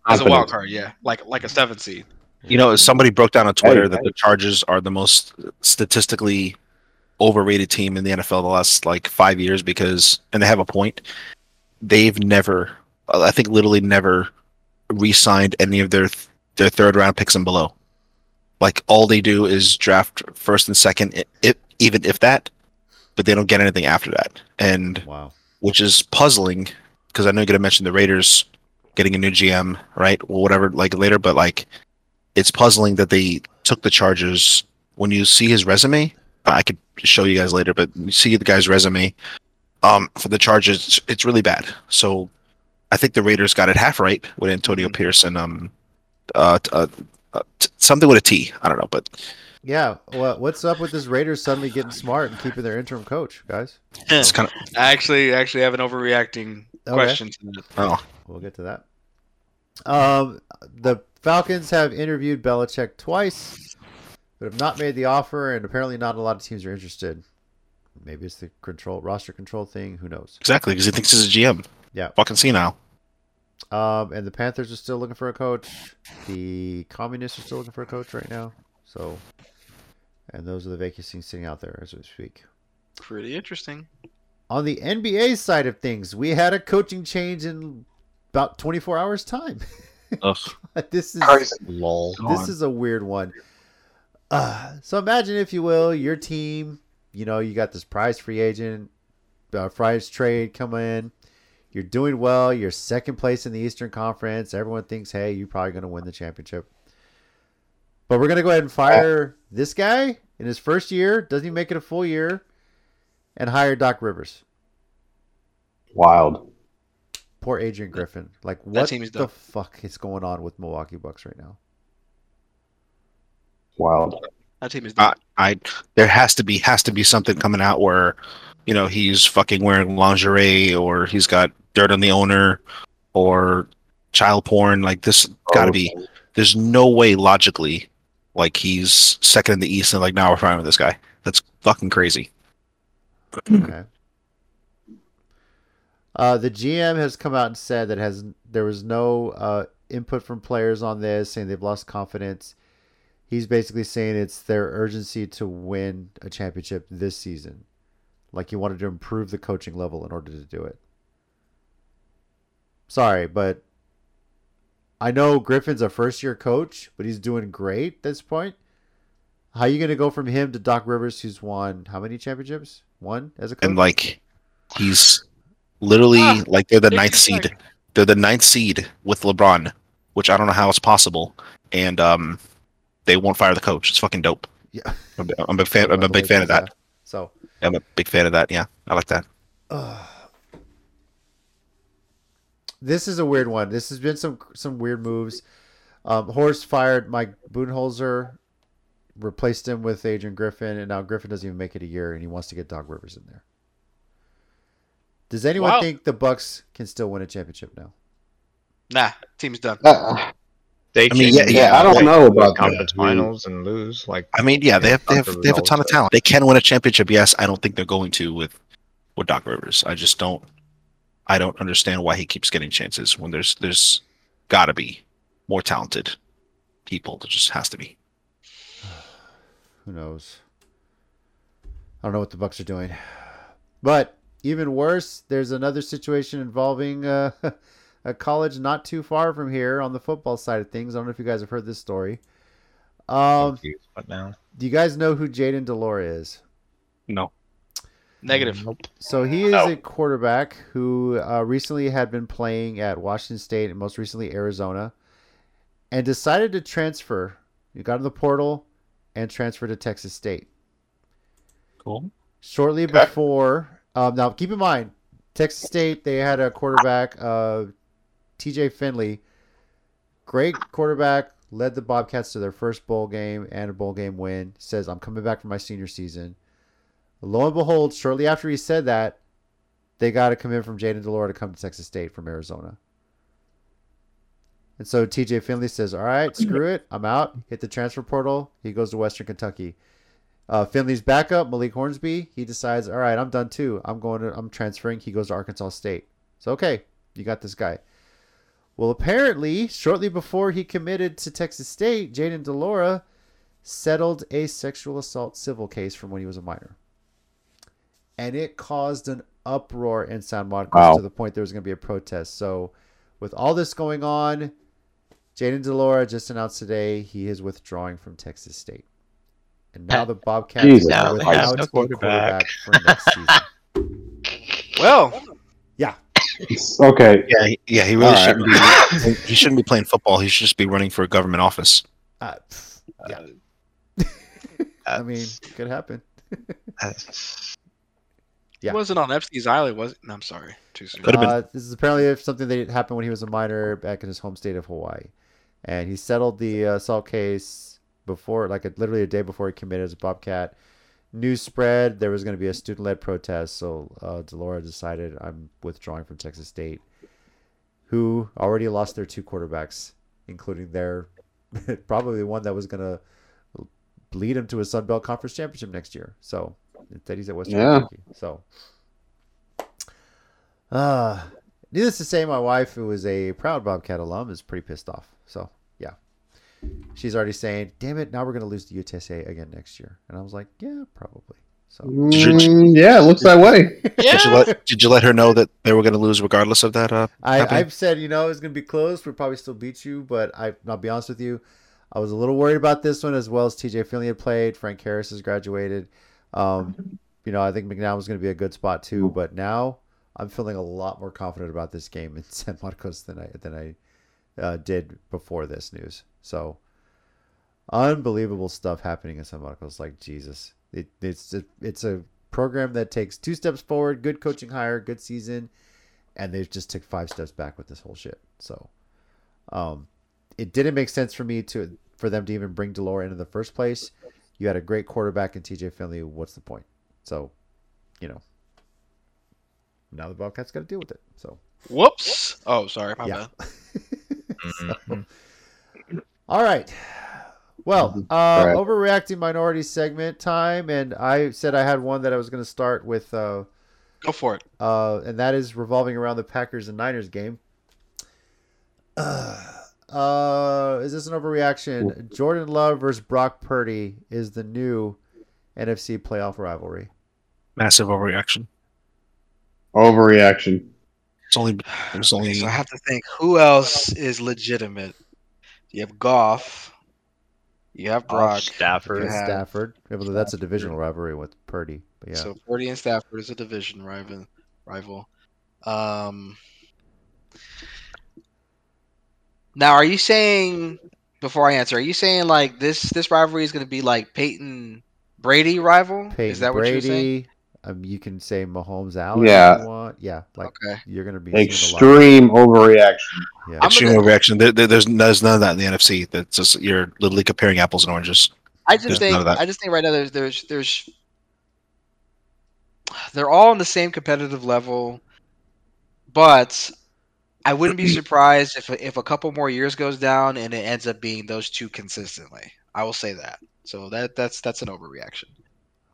As a wild card, yeah, like like a seven seed. You know, somebody broke down on Twitter Hey, that the Chargers are the most statistically overrated team in the NFL the last like five years because, and they have a point. They've never, I think, literally never re-signed any of their their third round picks and below. Like all they do is draft first and second, even if that, but they don't get anything after that, and Wow. which is puzzling because I know you're gonna mention the Raiders getting a new GM, right? Or whatever, like later, but like it's puzzling that they took the Chargers. When you see his resume, I could show you guys later, but you see the guy's resume um, for the Chargers, it's, it's really bad. So I think the Raiders got it half right with Antonio Pearson. Um, uh, uh, uh, t- something with a T. I don't know, but Yeah. Well, what's up with this Raiders suddenly getting smart and keeping their interim coach, guys? it's kind of I actually actually have an overreacting Okay. question to that. oh, We'll get to that. Um, the Falcons have interviewed Belichick twice, but have not made the offer, and apparently not a lot of teams are interested. Maybe it's the control roster control thing. Who knows? exactly because he thinks he's a GM. Yeah. fucking see now. Um, and the Panthers are still looking for a coach. The Communists are still looking for a coach right now. So, and those are the vacancies sitting out there as we speak. Pretty interesting. On the NBA side of things, we had a coaching change in about 24 hours time. Ugh. this is Lol. this is a weird one. Uh, so imagine, if you will, your team. You know, you got this prize free agent, uh, prize trade coming in. You're doing well. You're second place in the Eastern Conference. Everyone thinks, hey, you're probably going to win the championship. But we're going to go ahead and fire this guy in his first year. Doesn't he make it a full year, and hire Doc Rivers. Wild. Poor Adrian Griffin. Like, what the done. fuck is going on with Milwaukee Bucks right now? Wild. That team is deep. I, I there has to be has to be something coming out where, you know, he's fucking wearing lingerie or he's got dirt on the owner or child porn. Like this got to be. Oh. There's no way logically, like he's second in the East and like now we're fine with this guy. That's fucking crazy. Okay. Uh, the GM has come out and said that has there was no uh, input from players on this, saying they've lost confidence. He's basically saying it's their urgency to win a championship this season. Like he wanted to improve the coaching level in order to do it. Sorry, but I know Griffin's a first year coach, but he's doing great at this point. How are you going to go from him to Doc Rivers, who's won how many championships? One as a coach? And like he's literally Ah, like they're the Nick ninth Sagan. seed. They're the ninth seed with LeBron, which I don't know how it's possible. And um, they won't fire the coach. It's fucking dope. Yeah. I'm, I'm a big fan. I'm a big fan of that. So, I'm a big fan of that. Yeah, I like that. this is a weird one. This has been some some weird moves. Um, Horst fired Mike Budenholzer, replaced him with Adrian Griffin, and now Griffin doesn't even make it a year, and he wants to get Doc Rivers in there. Does anyone Wow. think the Bucks can still win a championship now? Nah, team's done. Uh, They I mean, can yeah, yeah, I don't like, know about conference that, finals and lose. Like I mean, yeah, they have they have, they have a ton of talent. They can win a championship. Yes, I don't think they're going to with with Doc Rivers. I just don't. I don't understand why he keeps getting chances when there's there's got to be more talented people. There just has to be. Who knows? I don't know what the Bucks are doing. But even worse, there's another situation involving uh, a college not too far from here on the football side of things. I don't know if you guys have heard this story. Um, confused, but now do you guys know who Jayden de Laura is? No. Negative. Nope. So he is No. a quarterback who uh, recently had been playing at Washington State and most recently Arizona, and decided to transfer. He got in the portal and transferred to Texas State. Cool. Shortly Okay. before, um, now keep in mind, Texas State they had a quarterback, uh, T.J. Finley, great quarterback, led the Bobcats to their first bowl game and a bowl game win. Says I'm coming back for my senior season. Lo and behold, shortly after he said that, they got a commit from Jayden de Laura to come to Texas State from Arizona. And so TJ Finley says, All right, screw it. I'm out. Hit the transfer portal. He goes to Western Kentucky. Uh, Finley's backup, Malik Hornsby, he decides, All right, I'm done too. I'm going to I'm transferring. He goes to Arkansas State. So okay, you got this guy. Well, apparently, shortly before he committed to Texas State, Jayden de Laura settled a sexual assault civil case from when he was a minor. And it caused an uproar in San Marcos Wow. to the point there was going to be a protest. So, with all this going on, Jayden de Laura just announced today he is withdrawing from Texas State. And now the Bobcats Jesus are Christ. without No quarterback. quarterback for next season. Well, yeah. okay. Yeah, he, yeah. He really All right. shouldn't be. he shouldn't be playing football. He should just be running for a government office. Uh, yeah, Uh, I mean, could happen. Yeah. it wasn't on Epstein's Island, was it? No, I'm sorry. Too soon. Could've been. Uh, this is apparently something that happened when he was a minor back in his home state of Hawaii, and he settled the uh, assault case before, like a, literally a day before he committed as a Bobcat. News spread there was going to be a student-led protest, so uh, de Laura decided I'm withdrawing from Texas State, who already lost their two quarterbacks, including their probably the one that was going to lead him to a Sun Belt Conference championship next year. So instead, he's at Western Yeah. Kentucky. So. Uh, needless to say, my wife, who is a proud Bobcat alum, is pretty pissed off. So. She's already saying, damn it, now we're going to lose the UTSA again next year. And I was like, yeah, probably. So, Mm, yeah, it looks that way. Did you let Did you let her know that they were going to lose regardless of that? Uh, I, I've said, you know, it's going to be close. We'll probably still beat you, but I, I'll be honest with you. I was a little worried about this one as well as TJ Finley had played. Frank Harris has graduated. Um, you know, I think McCown was going to be a good spot too, but now I'm feeling a lot more confident about this game in San Marcos than I than I uh, did before this news. So unbelievable stuff happening in San Marcos. Like Jesus, it, it's a, it's a program that takes two steps forward, good coaching hire, good season, and they just took five steps back with this whole shit. So, um, it didn't make sense for me to for them to even bring de Laura in in the first place. you had a great quarterback in TJ Finley. What's the point? So, you know, now the Bobcats got to deal with it. So, Whoops. Oh, sorry. My yeah. bad. Mhm. All right. Well, Mhm. uh, All right. overreacting minority segment time, and I said I had one that I was going to start with, uh, Go for it. uh, and that is revolving around the Packers and Niners game. Uh, is this an overreaction? Jordan Love versus Brock Purdy is the new NFC playoff rivalry. Massive overreaction. Overreaction. It's only there's only So I have to think who else is legitimate. You have Goff. You have Brock. Stafford. Against Yeah. Stafford. Yeah, but that's a divisional rivalry with Purdy. But yeah, So Purdy and Stafford is a division rival. Rival. Um. Now, are you saying before I answer? Are you saying like this this rivalry is going to be like Peyton Brady rival? Peyton is that what you're saying? Brady. Um, you can say Mahomes Allen. Yeah. If you want. Yeah. Like Okay. you're gonna be seeing a lot. Extreme overreaction. Yeah. Extreme gonna- overreaction. There, there- there's there's none of that in the NFC. That's just you're literally comparing apples and oranges. I just There's think none of that. I just think right now there's there's there's they're all on the same competitive level, but I wouldn't be surprised if if a couple more years goes down and it ends up being those two consistently. I will say that. So that that's that's an overreaction.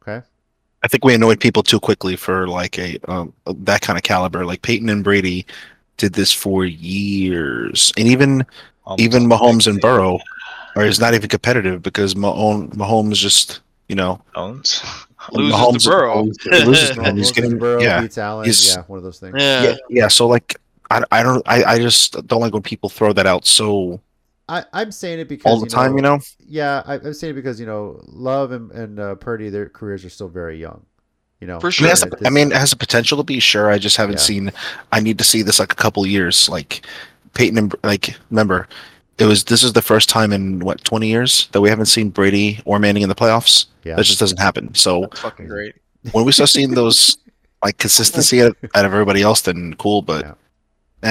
Okay. I think we annoyed people too quickly for like a um, that kind of caliber. Like Peyton and Brady did this for years, and even Almost even Mahomes and Burrow are is not even competitive because Mahomes Mahomes just you know owns. Loses Mahomes- to Burrow. loses to Mahomes. He's versus getting Burrow yeah. beats Allen. he's- yeah, one of those things. Yeah. yeah yeah. So like I, I don't I, I just don't like when people throw that out so I, I'm saying it because all the time. You know, Yeah, I, I'm saying it because you know Love and, and uh, Purdy, their careers are still very young. You know, For I mean, it has, and the- I mean, it has the potential to be sure. I just haven't Yeah. seen. I need to see this like a couple years. Like Peyton and like remember, it was this is the first time in what twenty years that we haven't seen Brady or Manning in the playoffs. yeah, That just doesn't happen. So That's fucking great. when we start seeing those like consistency out, out of everybody else, then cool. But Yeah.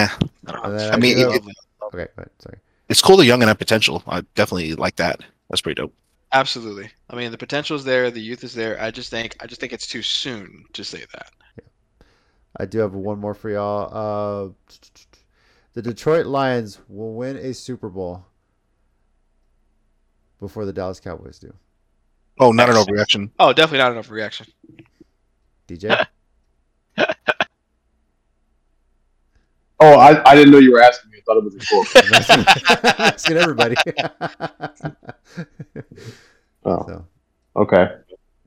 eh, And then I mean, do it- okay, go ahead, sorry. It's cool. The young and have potential. I definitely like that. That's pretty dope. Absolutely. I mean, the potential is there. The youth is there. I just think I just think it's too soon to say that. I do have one more for y'all. Uh, the Detroit Lions will win a Super Bowl before the Dallas Cowboys do. Oh, not an Nice. overreaction. Oh, definitely not enough reaction. DJ, Oh, I, I didn't know you were asking me. I thought it was a quote. asking everybody. Oh, so, okay.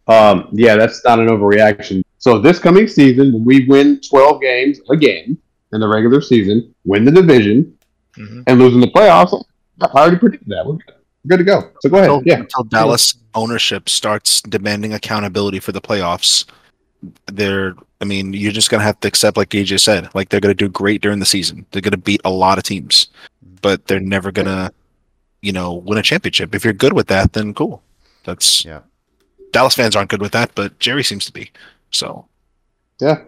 Um, yeah, that's not an overreaction. So this coming season, when we win 12 games again in the regular season, win the division, Mhm. and lose in the playoffs, I already predicted that. We're good to go. So go ahead. Until, Yeah. until Dallas ownership starts demanding accountability for the playoffs, they're. I mean, you're just gonna have to accept, like AJ said, like they're gonna do great during the season. They're gonna beat a lot of teams, but they're never gonna, you know, win a championship. If you're good with that, then cool. That's yeah. Dallas fans aren't good with that, but Jerry seems to be. So Yeah.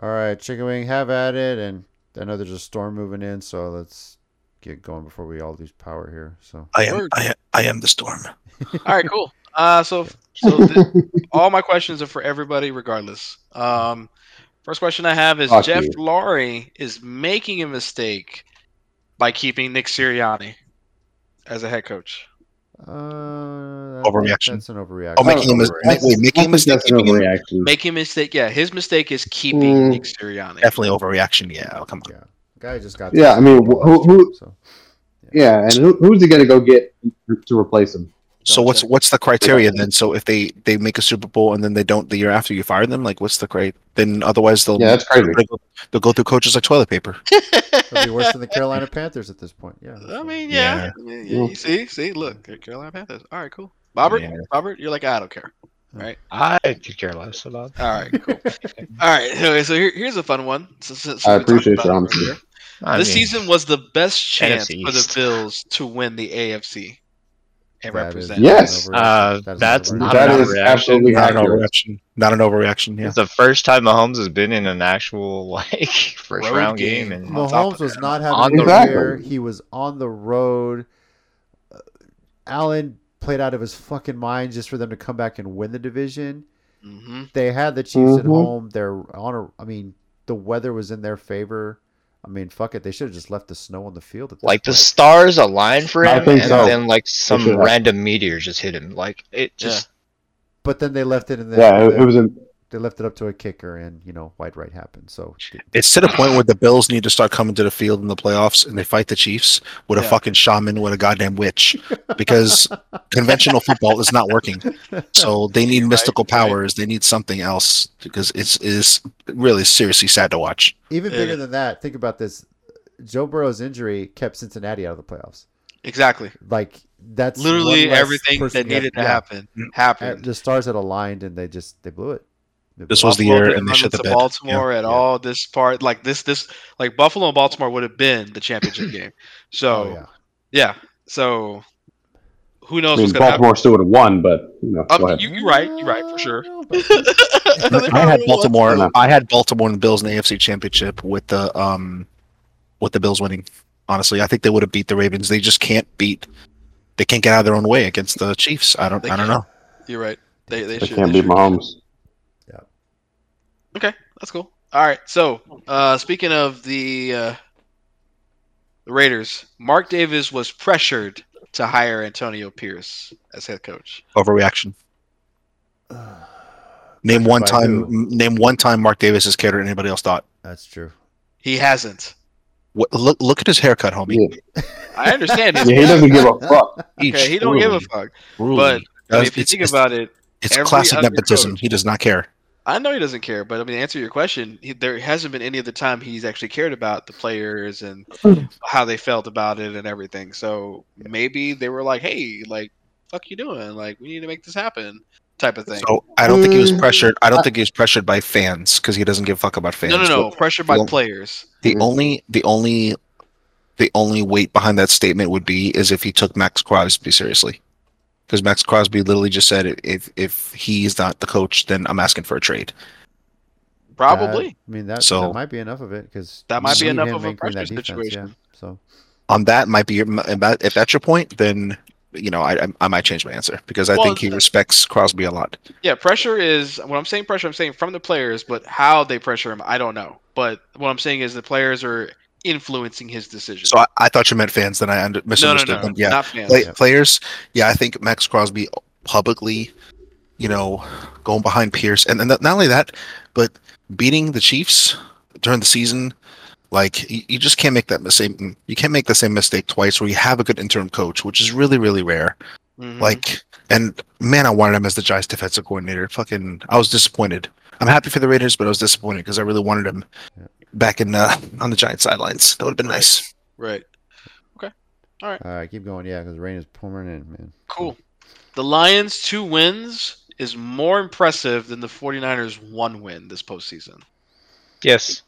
All right, Chicken Wing, have at it. And I know there's a storm moving in, so let's get going before we all lose power here. So, I am. Word. I, I am the storm. All right, cool. Uh, so so th- all my questions are for everybody, regardless. Um, first question I have is Fuck Jeff you. Lurie is making a mistake by keeping Nick Sirianni as a head coach. uh, Overreaction. That's an overreaction. Oh, making a mis- That's- wait, making a I think mistake, That's an overreaction. Making a mistake, yeah. His mistake is keeping Mm. Nick Sirianni. Definitely overreaction. Yeah, oh, come on. Yeah, guy just got. Yeah, I mean, who- who- so. Yeah, and who, who's he going to go get to replace him? So what's Gotcha. what's the criteria then? So if they they make a Super Bowl and then they don't the year after you fire them, like what's the crate? Then otherwise they'll Yeah, that's crazy. they'll go, they'll go through coaches like toilet paper. It'll be worse than the Carolina Panthers at this point. Yeah. I mean, yeah. Yeah. I mean, yeah. You see, see, look, Carolina Panthers. All right, cool. Robert, Yeah. Robert, you're like, I don't care. All right? I could care less about. All right, cool. All right, anyway, so here, here's a fun one. So, so- so I appreciate about your it honesty. this mean, season was the best chance NFC for the Bills to win the AFC and That is represent. Yes. Uh, That is that's not That an is overreaction. absolutely Not an overreaction. Not an overreaction. Yeah. It's the first time Mahomes has been in an actual like first Road round game. game, and Mahomes was not having a the- career. He was on the road. Uh, Allen played out of his fucking mind just for them to come back and win the division. hmm They had the Chiefs at Mhm. home. They're on a. I mean, the weather was in their favor. I mean, fuck it. They should have just left the snow on the field. At this Like the stars aligned for I him, and so. then like some random meteor just hit him. Like it just But then they left it in the. Yeah, it, it was a They left it up to a kicker, and you know, wide right happened. So It's to the point where the Bills need to start coming to the field in the playoffs and they fight the Chiefs with a fucking shaman with a goddamn witch because conventional football is not working. So they need Right, mystical right. powers. They need something else because it's is really seriously sad to watch. even Yeah. bigger than that, think about this: Joe Burrow's injury kept Cincinnati out of the playoffs. Exactly. Like that's Literally everything that you have- needed to yeah. happen happened. The stars had aligned, and they just they blew it. They This blew was the year and they run shit the bed. Baltimore at Yeah. all. This part, like this, this, like Buffalo and Baltimore would have been the championship game. So Oh, yeah. yeah. So who I knows mean, what's gonna happen? Baltimore still would have won, but you know, um, you, you're right. You're right for sure. But- They I had. Baltimore. No. I had Baltimore and the Bills in the AFC Championship with the um with the Bills winning. Honestly, I think they would have beat the Ravens. They just can't beat. They can't get out of their own way against the Chiefs. I don't. They I don't can't. know. You're right. They they, They should. can't they beat should. Mahomes. Okay, that's cool. All right. So, uh, speaking of the uh, the Raiders, Mark Davis was pressured to hire Antonio Pierce as head coach. Overreaction. Name one time. who? Name one time Mark Davis has cared what anybody else thought. That's true. He hasn't. What, look! Look at his haircut, homie. Yeah, I understand. yeah, he doesn't give a fuck. Okay, he don't give a fuck. Truly. But I mean, if you It's- think about it, it's classic nepotism. coach- He does not care. I know he doesn't care. But I mean, to answer your question, he, there hasn't been any of the time he's actually cared about the players and how they felt about it and everything. So maybe they were like, "Hey, like, fuck you doing? Like, we need to make this happen." Type of thing. So I don't think he was Mm, pressured. I don't think he was pressured by fans because he doesn't give a fuck about fans. no, no, no. But Pressure by Well- players. The only, the only, the only weight behind that statement would be is if he took Maxx Crosby seriously, because Maxx Crosby literally just said, if if he's not the coach, then I'm asking for a trade. Probably. That- I mean, that, So- that might be enough of it because That might be enough of a pressure situation. Yeah. So On that might be your, if if that's your point, then you know I I, I might change my answer because I Well, think he respects Crosby a lot. Yeah, pressure is when I'm saying pressure, I'm saying from the players, but how they pressure him, I don't know. But what I'm saying is the players are influencing his decision. So I, I thought you meant fans, then I under, no, no, misunderstood no, them. Yeah, not fans. Play, Yeah. players, yeah, I think Maxx Crosby publicly, you know, going behind Pierce, and, and not only that, but beating the Chiefs during the season, like you, you just can't make that mistake. You can't make the same mistake twice where you have a good interim coach, which is really, really rare. Mhm. Like, and man, I wanted him as the Giants defensive coordinator. Fucking, I was disappointed. I'm happy for the Raiders, but I was disappointed because I really wanted him Yeah. Back in uh, on the Giants sidelines. That would have been nice. right. Okay. All right, Alright, keep going. Yeah, because the rain is pouring in, man. Cool. The Lions' two wins is more impressive than the 49ers' one win this postseason. yes.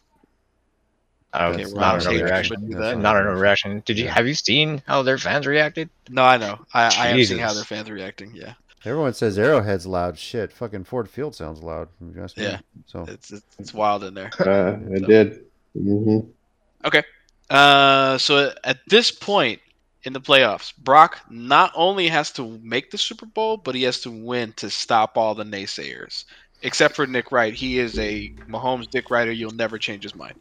Uh, Okay, not Ron, an okay, overreaction. but do That's that. Not an overreaction. Did you Yeah. have you seen how their fans reacted? No, I know. I, I have seen how their fans are reacting. Yeah, Everyone says Arrowhead's loud. Shit, fucking Ford Field sounds loud. you ask me. Yeah. So it's it's, it's wild in there. Uh, it did. hmm Okay. Uh, so at this point in the playoffs, Brock not only has to make the Super Bowl, but he has to win to stop all the naysayers. Except for Nick Wright, he is a Mahomes Dick Writer. You'll never change his mind.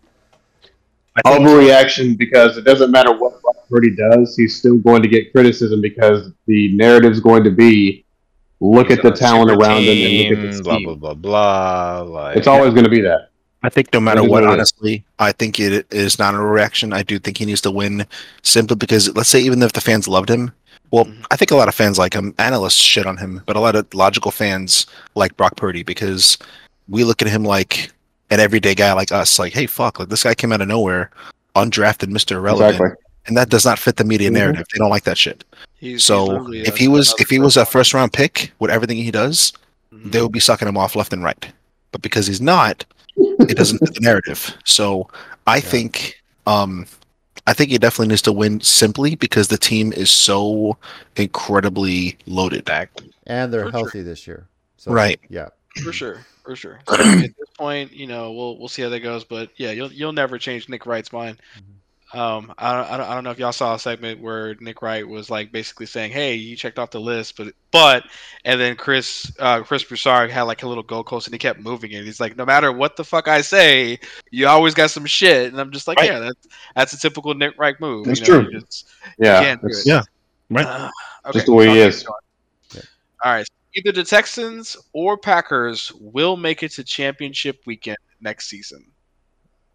Overreaction because it doesn't matter what Brock Purdy does, he's still going to get criticism because the narrative is going to be look at the talent super around him and look at the blah team. blah blah blah. Like It's always going to be that. I think no matter what, what it is. honestly, I think it is not a reaction. I do think he needs to win simply because, let's say, even if the fans loved him, well, Mhm. I think a lot of fans like him. Analysts shit on him, but a lot of logical fans like Brock Purdy because we look at him like an everyday guy like us. Like, hey, fuck, like this guy came out of nowhere, undrafted, Mister Irrelevant, Exactly. And that does not fit the media Mhm. narrative. They don't like that shit. He's, he's So literally if he was if he was a first- first round pick with everything he does, Mhm. they would be sucking him off left and right. But because he's not, it doesn't fit the narrative. So I think um I think he definitely needs to win simply because the team is so incredibly loaded. back. and they're For sure. healthy this year. So, Right. Yeah. for sure, for sure. So at this point, you know, we'll we'll see how that goes. But yeah, you'll you'll never change Nick Wright's mind. Um, I don't, I don't, I don't know if y'all saw a segment where Nick Wright was like basically saying, "Hey, you checked off the list, but but," and then Chris uh, Chris Broussard had like a little goalpost and he kept moving it. He's like, "No matter what the fuck I say, you always got some shit," and I'm just like, Right. "Yeah, that's that's a typical Nick Wright move." That's you know, true. just- Yeah, can't do it. Yeah. Right. Uh, Just the way he is. keep going. All right. Either the Texans or Packers will make it to championship weekend next season.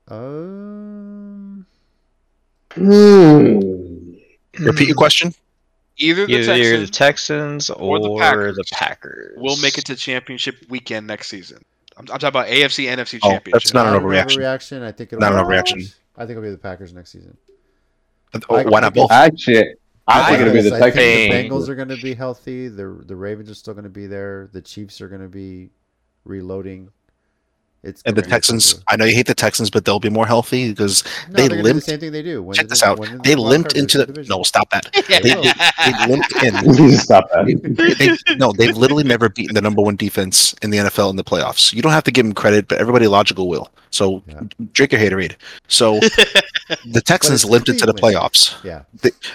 Um, Hmm. Repeat your question. Either the Either Texans the Texans or or, the the, Packers Packers. will make it to championship weekend next season. I'm, I'm talking about AFC, NFC Oh, championship. that's not an overreaction. overreaction. I think it'll Not be an the overreaction. Packers. I think it'll be the Packers next season. Oh, why not both? Actually, I think it'll be the I think Texans. the Texans. Bengals are going to be healthy. The the Ravens are still going to be there. The Chiefs are going to be reloading. It's And the gonna be a Texans, I know you hate the Texans, but they'll be more healthy because No, they they're do limped- the same thing they do. When check they- this out. when They limped into the division. no, stop that. They, they, they limped in. Stop that. They, no, they've literally never beaten the number one defense in the NFL in the playoffs. You don't have to give them credit, but everybody logical will. So Yeah. drink your haterade. So the Texans it's limped into the playoffs. Yeah,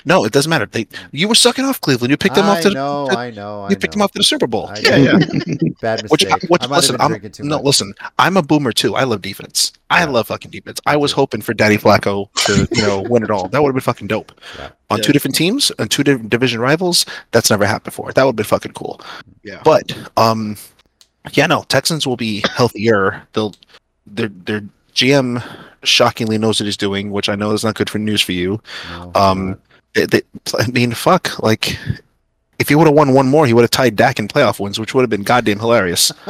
No, it doesn't matter. They you were sucking off Cleveland. You picked them I off to know, to- I know, I you picked them know. off to the Super Bowl. I yeah, know. yeah. Bad mistake. which I might listen, have been I'm too no much. listen. I'm a boomer too. I love defense. I love fucking defense. I was hoping for Daddy Flacco to you know win it all. That would have been fucking dope. Yeah. On Yeah. two different teams and two different division rivals, that's never happened before. That would have been fucking cool. Yeah. But um, yeah, no, Texans will be healthier. They'll their their GM shockingly knows what he's doing, which I know is not good for news for you. No, Um, they, they, I mean, fuck, like. If he would have won one more, he would have tied Dak in playoff wins, which would have been goddamn hilarious.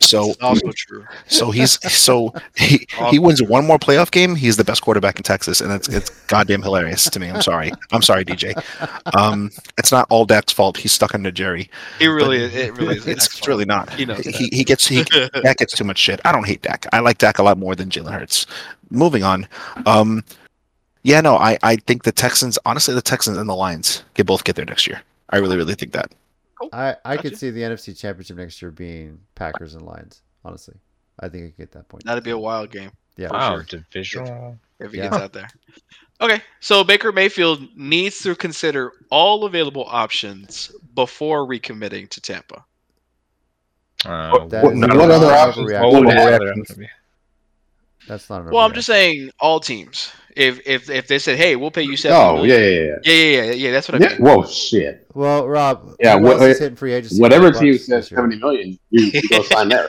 So, also true. so he's so he he wins one more playoff game. He's the best quarterback in Texas, and it's it's goddamn hilarious to me. I'm sorry, I'm sorry, DJ. Um, it's not all Dak's fault. He's stuck under Jerry. It really, it really is. It's, it's really not. He knows He he gets he Dak gets too much shit. I don't hate Dak. I like Dak a lot more than Jalen Hurts. Moving on. Um, yeah, no, I I think the Texans. Honestly, the Texans and the Lions can both get there next year. I really really think that. I I Gotcha. could see the NFC Championship next year being Packers and Lions. Honestly, I think it could get that point. That'd be a wild game Yeah. Wow, sure. divisional. if he Yeah. gets out there. Okay, so Baker Mayfield needs to consider all available options before recommitting to Tampa. Uh, That What- is what not other options? overreaction. what would would have- the other option be? That's not an Well, I'm just saying all teams. If if if they said, "Hey, we'll pay you seven Oh million." yeah, yeah, yeah. yeah, yeah, yeah, yeah. That's what I yeah. mean. Whoa, shit. Well, Rob. Yeah, who what- hitting free agency? Whatever for the team says this year? seventy million, you, you go sign there.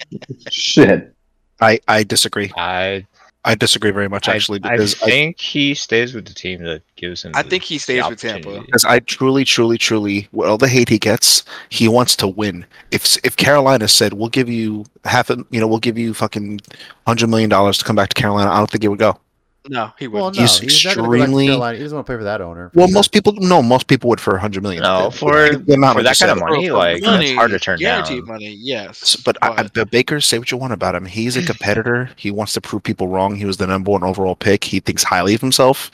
shit. I I disagree. I I disagree very much actually I, because I, think he stays with the team that gives him. I the- think he stays with Tampa. because I truly, truly, truly, with all the hate he gets, he wants to win. If if Carolina said we'll give you half, a, you know, we'll give you fucking hundred million dollars to come back to Carolina, I don't think he would go. No, he Well, wouldn't. no, He's he's, not going to go back to extremely- He doesn't want to pay for that owner. Well, most people, no, most people would for a hundred million. No, for the amount for I that kind of said. money, For like money, it's hard to turn guaranteed down. money. Yes, S- But, I, I, the Baker, say what you want about him. He's a competitor. he wants to prove people wrong. He was the number one overall pick. He thinks highly of himself,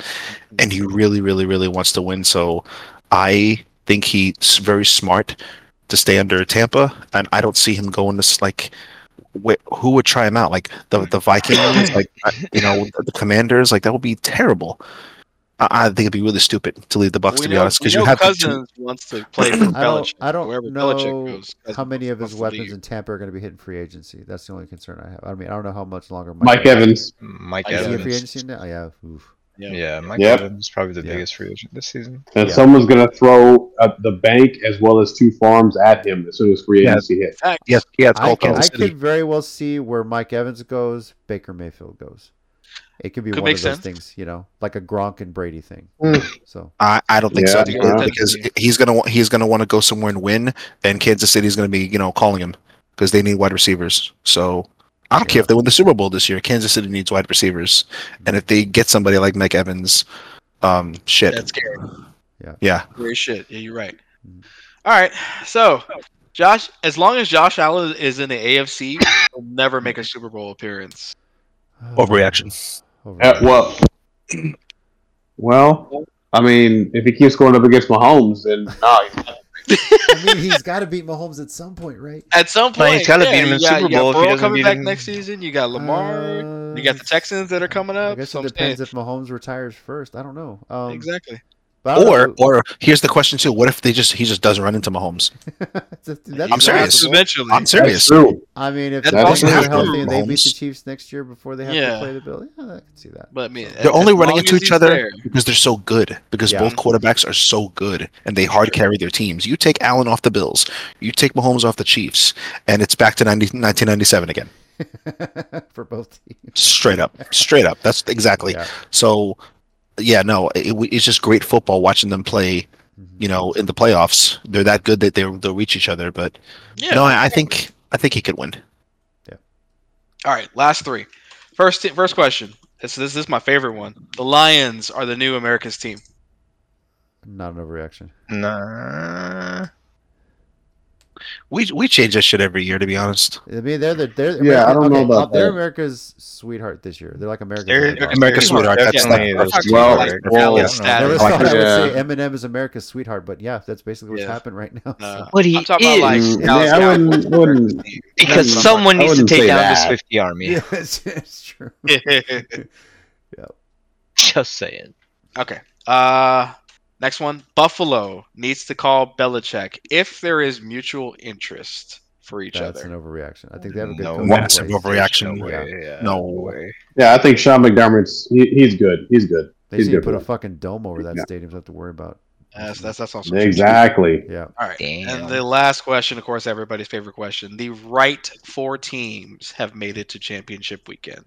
and he really, really, really wants to win. So, I think he's very smart to stay under Tampa, and I don't see him going this like. Wh- who would try him out? Like the the Vikings, like you know the Commanders. Like that would be terrible. I, I think it'd be really stupid to leave the Bucks, we to be know, honest, we because you know have to- Cousins wants to play for I don't, Belichick. I don't know goes, how many of his weapons in Tampa are going to be hitting free agency. That's the only concern I have. I mean, I don't know how much longer. Mike Evans. Mike Is Is he a Evans. free agency now? Yeah. Oof. Yeah. Yeah, Mike Yep. Evans is probably the Yeah. biggest free agent this season. And Yeah. someone's going to throw uh, the bank as well as two farms at him as soon as free Yeah. agency hits. Yes, yeah, it's I, called could, I Kansas City. could very well see where Mike Evans goes, Baker Mayfield goes. It could be Could one of those sense. things, you know, like a Gronk and Brady thing. Mm. So I, I don't think Yeah, so yeah. because, because he's gonna he's gonna want to go somewhere and win, and Kansas City's gonna be you know calling him because they need wide receivers. So I don't care if they win the Super Bowl this year. Kansas City needs wide receivers, and if they get somebody like Mike Evans, um, shit, That's scary. yeah, Very shit. Yeah, you're right. Mhm. All right. So, Josh, as long as Josh Allen is in the AFC, he'll never make a Super Bowl appearance. overreaction. Uh, well, well, I mean, if he keeps going up against Mahomes, then no, he's not. I mean, he's got to beat Mahomes at some point, right? At some No, point, he's gotta yeah, beat him in you got, Super you got Bowl if he doesn't coming beat back him. next season. You got Lamar. Uh, You got the Texans that are coming up. I guess so it I'm depends saying- if Mahomes retires first. I don't know. Um, exactly. But I Or know. or here's the question too: What if they just he just doesn't run into Mahomes? That's I'm serious. Eventually, I'm That's serious. true. I mean, if That's the also Bengals are healthy and they beat the Chiefs next year before they have Yeah. to play the Bills, yeah, I can see that. But I mean, They're only running into each other there- because they're so good. Because Yeah. both quarterbacks are so good and they hard carry their teams. You take Allen off the Bills, you take Mahomes off the Chiefs, and it's back to 90, 1997 again. for both teams. Straight up, straight up. That's exactly. Yeah. So, yeah, no, it, it's just great football watching them play. Mhm. You know, in the playoffs, they're that good that they they'll reach each other. But Yeah. no, I, I think I think he could win. Yeah. All right, last three. First, first question. This, this, this is my favorite one. The Lions are the new America's team. Not an overreaction. Nah. We we change that shit every year, to be honest. I mean, they're the they're Yeah, I don't know about They're that. America's sweetheart this year. They're like America's. They're, underdog. America's sweetheart, that's definitely not- Well, sweetheart. well, Yeah, I status. I would that. say Eminem is America's sweetheart, but yeah, that's basically what's Yeah. happening right now. Uh, so. But he I'm talking about like Mm, Dallas I wouldn't- wouldn't- America's team. because I someone needs to take down the that. Swifty army. yes, it's true. Just saying. okay. Uh, next one. Buffalo needs to call Belichick if there is mutual interest for each That's other. That's an overreaction. I think they have a good No coach in Massive overreaction. No way. Yeah, No. way. Yeah, I think Sean McDermott's he, he's good. He's good. They He's need to good. put a fucking dome over that Yeah. stadium. So I have to worry about. That's that's that's also true. Exactly. Yeah. All right. Damn. And the last question, of course, everybody's favorite question: the right four teams have made it to championship weekend.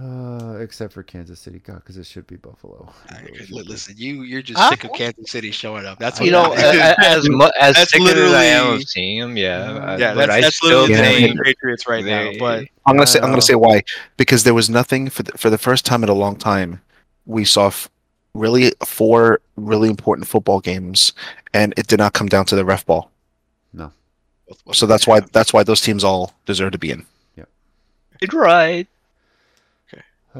Uh, except for Kansas City, God, because it should be Buffalo. It really li- be. Listen, you you're just Huh? sick of Kansas City showing up. That's what you know, it is. a- a- as mu- as That's sick as I am of seeing him, yeah, I- yeah, but that's, I that's still literally the think Patriots right now. But I'm gonna say I'm gonna say why because there was nothing for the, for the first time in a long time we saw f- really four really important football games and it did not come down to the ref ball. No, so that's why that's why those teams all deserve to be in. It's right.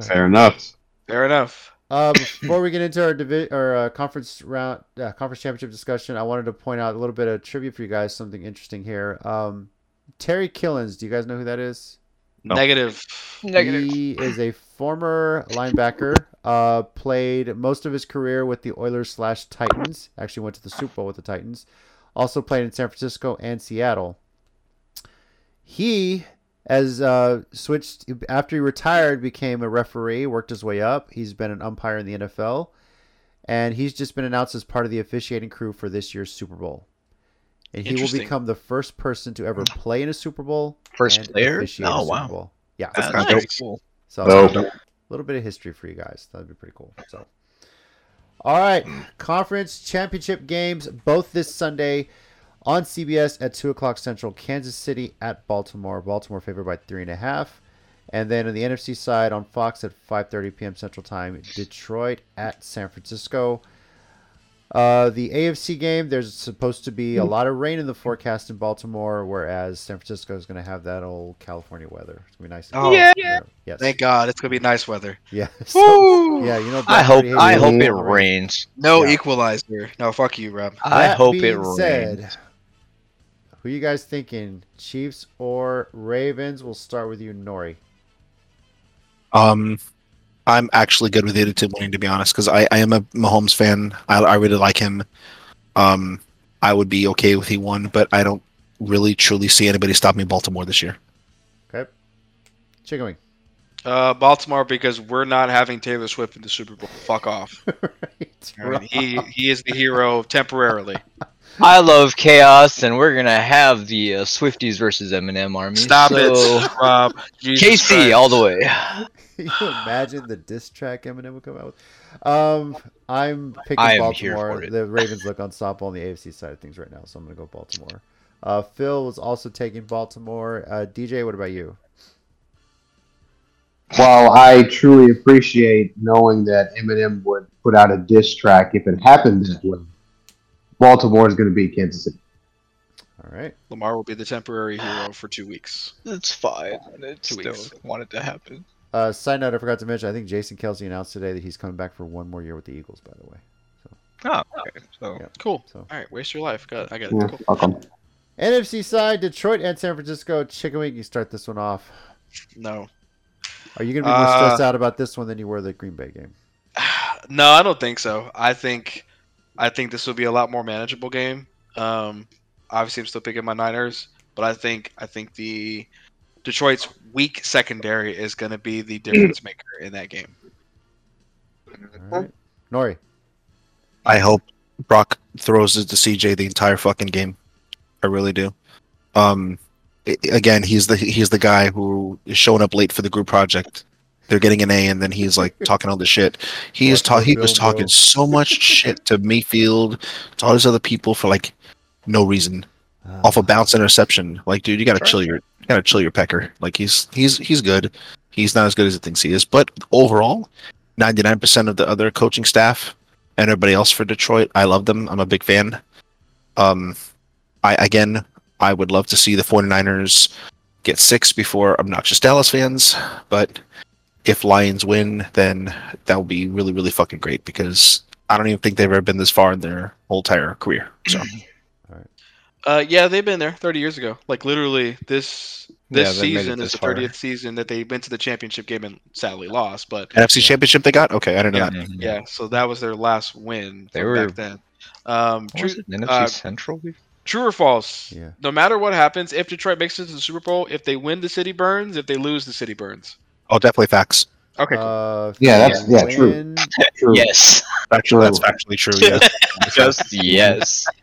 Fair enough. fair enough. Uh, before we get into our divi- or uh, conference round, uh, conference championship discussion, I wanted to point out a little bit of trivia for you guys. Something interesting here. Um, Terry Killens, do you guys know who that is? No. Negative. Negative. He is a former linebacker. Uh, played most of his career with the Oilers slash Titans. Actually went to the Super Bowl with the Titans. Also played in San Francisco and Seattle. He as uh, switched after he retired, became a referee, worked his way up. He's been an umpire in the NFL, and he's just been announced as part of the officiating crew for this year's Super Bowl. And he will become the first person to ever play in a Super Bowl. First and player? officiate a Oh, Super wow. Bowl. Yeah, That's kinda pretty dope. cool. so Dope. a little bit of history for you guys. That'd be pretty cool. So, all right, conference championship games both this Sunday on CBS at two o'clock Central. Kansas City at Baltimore. Baltimore favored by three and a half. And then on the NFC side on Fox at 5:30 p.m. Central Time, Detroit at San Francisco. Uh, the AFC game, there's supposed to be a lot of rain in the forecast in Baltimore, whereas San Francisco is going to have that old California weather. It's going to be nice. Oh, cool. Yeah. Yes. Thank God, it's gonna be nice weather. Yeah. So, yeah, you know. I hope I it. hope it Rain. rains. No Yeah. equalizer. No, fuck you, Rob. I That hope it being rains. Said, who you guys thinking? Chiefs or Ravens? We'll start with you, Nori. Um, I'm actually good with either team winning, to be honest, because I, I am a Mahomes fan. I, I really like him. Um, I would be okay with he won, but I don't really truly see anybody stopping Baltimore this year. Okay. Chicken wing. Uh, Baltimore because we're not having Taylor Swift in the Super Bowl. Fuck off. right. All right, He he is the hero temporarily. I love chaos, and we're gonna have the uh, Swifties versus Eminem army. Stop so... it, Rob. Jesus KC Christ. all the way. Can you imagine the diss track Eminem would come out with? Um, I'm picking I Baltimore. The Ravens look unstoppable on the AFC side of things right now, so I'm going to go Baltimore. Uh, Phil was also taking Baltimore. Uh, DJ, what about you? Well, I truly appreciate knowing that Eminem would put out a diss track if it happened that way, Baltimore is going to beat Kansas City. All right. Lamar will be the temporary hero for two weeks. It's fine. It's Two still weeks. wanted to happen. Uh, side note, I forgot to mention, I think Jason Kelce announced today that he's coming back for one more year with the Eagles, by the way. Oh, okay. So Yeah. Cool. So- All right, waste your life. Got, I got it. Yeah, Cool. fuck 'em. NFC side, Detroit and San Francisco. Chicken Wing, you start this one off. No. Are you going to be more Uh, stressed out about this one than you were the Green Bay game? No, I don't think so. I think I think this will be a lot more manageable game. Um, obviously, I'm still picking my Niners, but I think I think the Detroit's weak secondary is going to be the difference maker in that game. All right. Nori. I hope Brock throws it to CJ the entire fucking game. I really do. Um, again, he's the he's the guy who is showing up late for the group project. They're getting an A, and then he's like talking all the shit. He is What ta- He was talking Bill? so much shit to Mayfield, to all these other people for like no reason, off a bounce interception. Like, dude, you gotta Sure. chill your you gotta chill your pecker. Like he's he's he's good. He's not as good as he thinks he is, but overall, ninety nine percent of the other coaching staff and everybody else for Detroit. I love them. I'm a big fan. Um, I again, I would love to see the 49ers get six before obnoxious Dallas fans, but if Lions win, then that will be really, really fucking great because I don't even think they've ever been this far in their whole entire career. So Uh, yeah, they've been there 30 years ago. Like literally, this this they made it season is this the far. 30th season that they went to the championship game and sadly lost. But NFC Championship they got? Okay, I don't know Yeah. that. Mhm. yeah, so that was their last win They were- back then. Um, true, was it? NFC uh, Central? true or false? Yeah. No matter what happens, if Detroit makes it to the Super Bowl, if they win, the city burns. If they lose, the city burns. Oh, definitely facts. Okay, cool. Uh, Yeah, that's- Phillies yeah, true. True. Yes. Actually, that's True. factually true. Yeah. Just yes.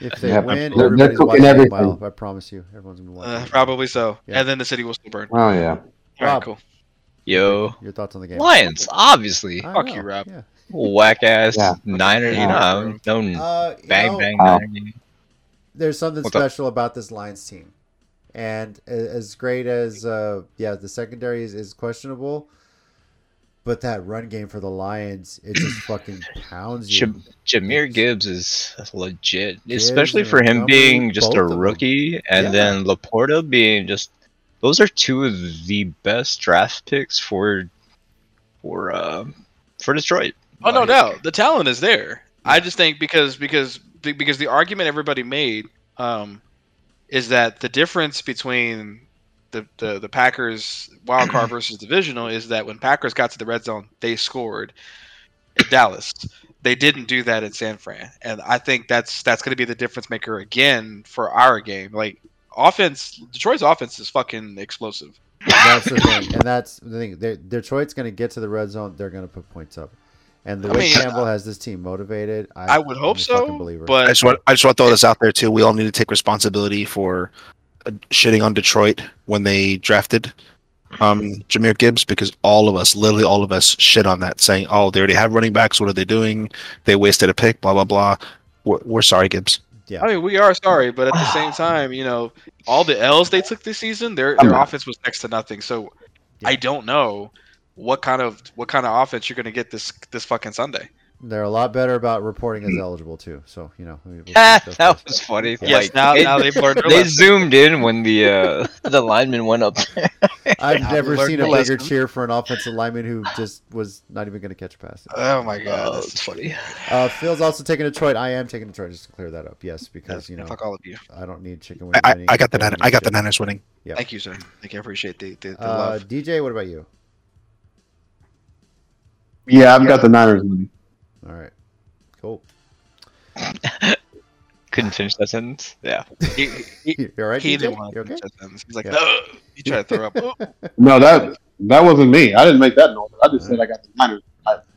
If they Yeah, win, they're- they're everybody's cooking the everything. mile. I promise you, everyone's gonna be watching. uh, probably so. Yeah. And then the city will still burn. Oh yeah. All right, Rob. cool. Yo. Your thoughts on the game? Lions, obviously. I Fuck know, you, Rob. Yeah. Whack ass Yeah. Niner. You know, no Uh, you bang know, bang Wow. Niner. there's something What's up? special about this Lions team, and as great as uh, yeah, the secondary is, is questionable, but that run game for the Lions, it just fucking pounds you. Jam- Jahmyr Gibbs is legit, Gibbs especially for him Montgomery, being just a rookie, and Yeah. then Laporta being just. Those are two of the best draft picks for, for uh, for Detroit. Oh no Like, doubt, the talent is there. I just think because because because the argument everybody made um, is that the difference between the, the the Packers wild card versus divisional is that when Packers got to the red zone, they scored in Dallas. They didn't do that in San Fran, and I think that's that's going to be the difference maker again for our game. Like offense, Detroit's offense is fucking explosive. That's the thing, and that's the thing. They're, Detroit's going to get to the red zone. They're going to put points up, and the I way mean, Campbell has this team motivated, I, I would I'm hope so, believer. I just want I just want to throw this out there too. We all need to take responsibility for uh, shitting on Detroit when they drafted um Jahmyr Gibbs because all of us, literally all of us, shit on that, saying, "Oh, they already have running backs. What are they doing? They wasted a pick. Blah blah blah." We're, we're sorry, Gibbs. yeah, I mean, we are sorry, but at the same time, you know, all the L's they took this season, their their offense was next to nothing. So Yeah. I don't know what kind of what kind of offense you're going to get this this fucking Sunday. they're a lot better about reporting as eligible too. So you know, we- we'll Ah, keep that those- was funny. Yeah. Yes, Like, now it- now they've learned they zoomed in when the uh, the lineman went up there. I've Now never seen a bigger lesson. cheer for an offensive lineman who just was not even going to catch a pass. Oh my god, Oh, that's it's funny. Uh, Phil's also taking Detroit. I am taking Detroit. Just to clear that up. Yes, because you know fuck all of you. I don't need chicken I, wings. I, need I got the chicken Niners, I got the. Niners winning. Yeah. Thank you, sir. Thank you. I appreciate the the, the Uh, love. DJ, what about you? Yeah, I've got the Niners winning. All right, cool. Couldn't finish that sentence. Yeah. He, he, You all right? he didn't want You to okay? finish that sentence. He's like, Yeah. "Ugh." he tried to throw up. Oh, No, that that wasn't me. I didn't make that noise. I just said I got the Niners.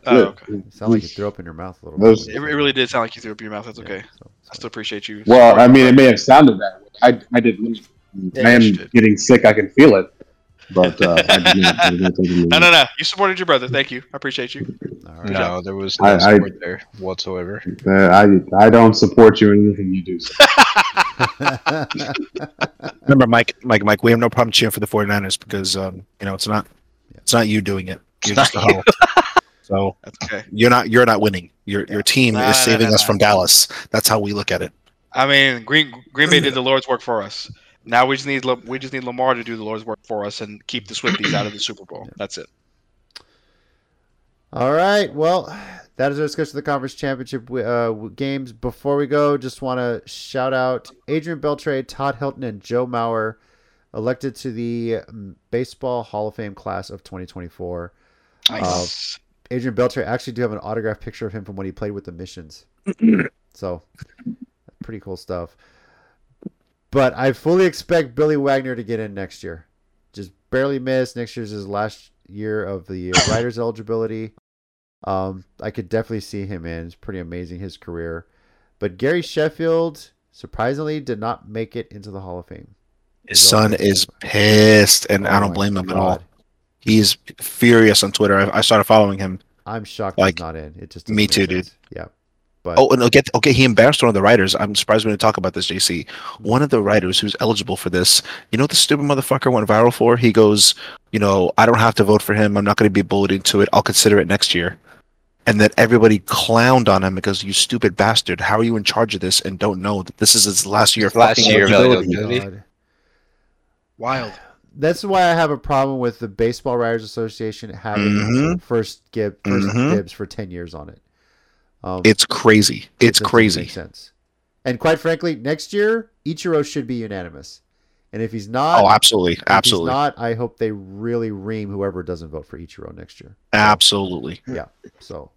Oh, okay. You sound like you threw up in your mouth a little Those- bit. It, it really did sound like you threw up in your mouth. That's Yeah, okay. so- I still appreciate you. Well, I mean, it may have sounded that way. I, I did. Yeah, I am getting sick. I can feel it. But uh, I did not, I take No, no, no. You supported your brother. Thank you. I appreciate you. All right. No, there was no I- I- support there whatsoever. Uh, I I don't support you in anything you do. So. Remember, Mike, Mike, Mike, we have no problem cheering for the 49ers because um, you know it's not it's not you doing it. You're It's just a not you. hoe. So That's okay. you're not you're not winning. Your your team Nah, is nah, saving nah, us nah. from Dallas. That's how we look at it. I mean, Green Green Bay did the Lord's work for us. Now we just need La- we just need Lamar to do the Lord's work for us and keep the Swifties out of the Super Bowl. That's it. All right. Well, that is our discussion of the conference championship uh, games. Before we go, just want to shout out Adrian Beltre, Todd Helton, and Joe Mauer. elected to the um, Baseball Hall of Fame class of 2024. Nice. Adrian Beltre, I actually do have an autographed picture of him from when he played with the Missions. so, pretty cool stuff. But I fully expect Billy Wagner to get in next year. Just barely missed. Next year's his last year of the writer's eligibility. Um, I could definitely see him in. It's pretty amazing his career. But Gary Sheffield surprisingly did not make it into the Hall of Fame. His son is pissed, and I Oh don't my blame him at all. He's furious on Twitter. I, I started following him. I'm shocked Like, he's not in. It just me too, dude. sense. Yeah. But Oh, and okay, okay, he embarrassed one of the writers. I'm surprised we didn't talk about this, JC. One of the writers who's eligible for this, you know what the stupid motherfucker went viral for? He goes, you know, I don't have to vote for him. I'm not going to be bullied into it. I'll consider it next year. And then everybody clowned on him because you stupid bastard. How are you in charge of this and don't know that this is his last year? of Last fucking year of eligibility? eligibility. Wild. That's why I have a problem with the Baseball Writers Association having Mhm. first gib first Mhm. dibs for ten years on it. Um, It's crazy. It's crazy. Sense. And quite frankly, next year Ichiro should be unanimous. And if he's not, Oh, absolutely, if absolutely, he's not, I hope they really ream whoever doesn't vote for Ichiro next year. absolutely. Yeah. So,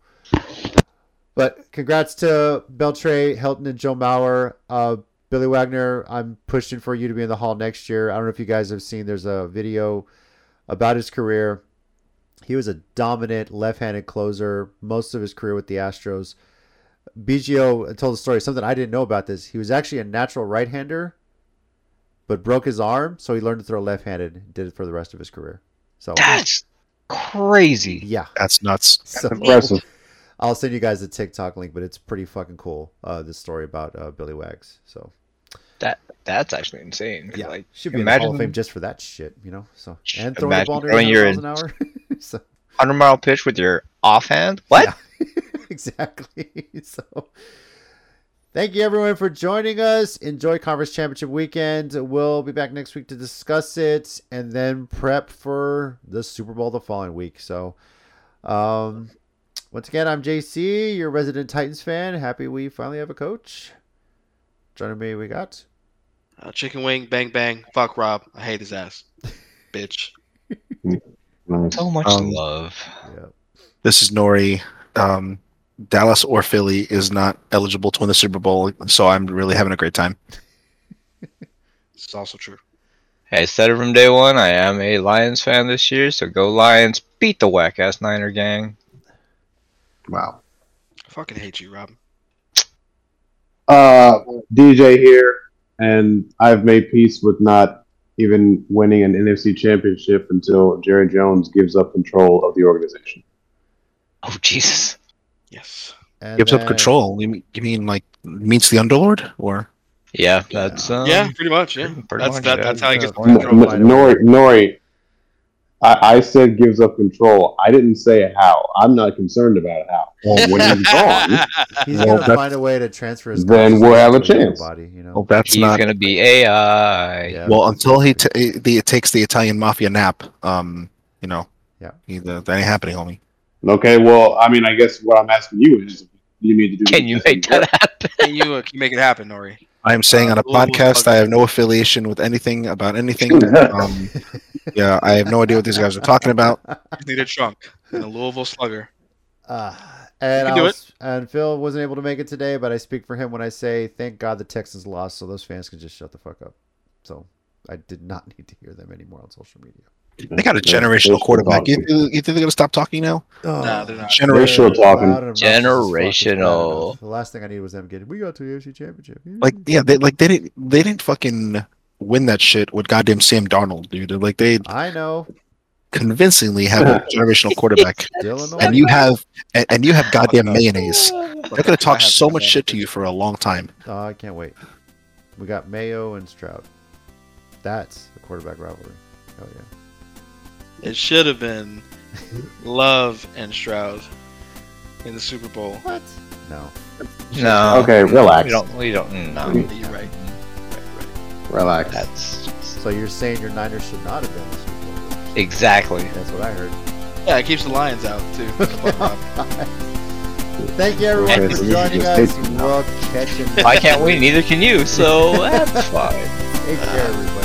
but congrats to Beltre, Helton, and Joe Mauer. Uh, Billy Wagner, I'm pushing for you to be in the hall next year. I don't know if you guys have seen. There's a video about his career. He was a dominant left-handed closer most of his career with the Astros. BGO told the story something I didn't know about this. He was actually a natural right-hander, but broke his arm, so he learned to throw left-handed. Did it for the rest of his career. So That's crazy. yeah, That's nuts. so Impressive. I'll send you guys the TikTok link, but it's pretty fucking cool. Uh, this story about uh, Billy Wags. So That's actually insane. yeah, Like, should be in the Hall of imagine Fame just for that shit, you know. So and throwing the ball throwing 100 your- miles an hour. so 100 mile pitch with your offhand. What? Yeah. exactly. So thank you everyone for joining us. Enjoy Conference Championship weekend. We'll be back next week to discuss it and then prep for the Super Bowl the following week. So um once again, I'm JC, your resident Titans fan. Happy we finally have a coach. Joining me, we got Uh, chicken wing, bang bang. Fuck Rob. I hate his ass. Bitch. So much Um, love. yeah, This is Nori. Um, Dallas or Philly is not eligible to win the Super Bowl, so I'm really having a great time. It's also true. Hey, I said it from day one. I am a Lions fan this year, so go Lions. Beat the whack ass Niner gang. Wow. I fucking hate you, Rob. Uh, DJ here, and I've made peace with not even winning an NFC championship until Jerry Jones gives up control of the organization. Oh Jesus. Yes. and Gives up control. You mean, you mean like meets the Underlord, or Yeah, that's um, yeah, pretty much. Yeah. pretty That's much, that, yeah. that's how he gets Yeah. N- control. Nori, Nori, I, I said gives up control. I didn't say how. I'm not concerned about how. Well, when he's gone, He's Well, gonna find a way to transfer his. Then we'll have a chance. Body, you know. well, that's He's not. gonna be AI. Yeah. Well, until he t- he takes the Italian mafia nap, um, you know, Yeah. he, that ain't happening, homie. okay. Well, I mean, I guess what I'm asking you is, you need to do. Can you make that happen? Can you, uh, can you make it happen, Nori? I am saying on a we'll- we'll podcast, I have no affiliation with anything about anything. um, yeah, I have no idea what these guys are talking about. Just need a trunk and a Louisville Slugger. Uh, and I was, and Phil wasn't able to make it today, but I speak for him when I say thank God the Texans lost, so those fans can just shut the fuck up. So I did not need to hear them anymore on social media. They got a generational quarterback. You, you think they're gonna stop talking now? Nah, they're not. Generational. They're talking. Loud and obnoxious as fuck. It's bad Generational. enough. The last thing I needed was them getting. We got to the AFC Championship. Like, yeah, they like they didn't they didn't fucking win that shit with goddamn Sam Darnold, dude. Like they I know. convincingly have a generational quarterback, Dylan. and you have and, and you have goddamn mayonnaise. They're gonna talk so much shit to you for a long time. Oh, I can't wait. We got Mayo and Stroud. That's a quarterback rivalry. Oh yeah. It should have been Love and Stroud in the Super Bowl. What? No. No. Okay, relax. We don't. We don't. No. You're right. Relax. That's So you're saying your Niners should not have been the Super Bowl? exactly. That's what I heard. Yeah, it keeps the Lions out too. Thank you everyone Okay, for so joining us. We'll catch you. I can't wait. Neither can you. So that's fine. Take care, everybody.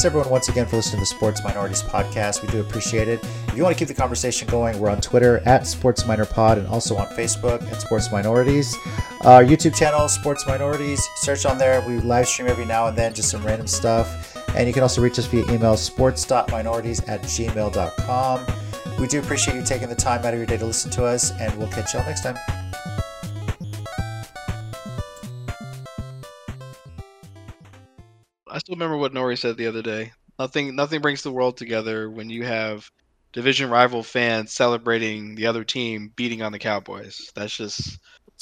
Thanks everyone once again for listening to the Sports Minorities podcast. We do appreciate it. If you want to keep the conversation going, we're on Twitter at Sports Minor Pod and also on Facebook at Sports Minorities. Our YouTube channel, Sports Minorities, search on there. We live stream every now and then, just some random stuff. And you can also reach us via email sports.minorities at gmail.com. We do appreciate you taking the time out of your day to listen to us, and we'll catch y'all next time. Still remember what Nori said the other day. Nothing, nothing brings the world together when you have division rival fans celebrating the other team beating on the Cowboys. That's just,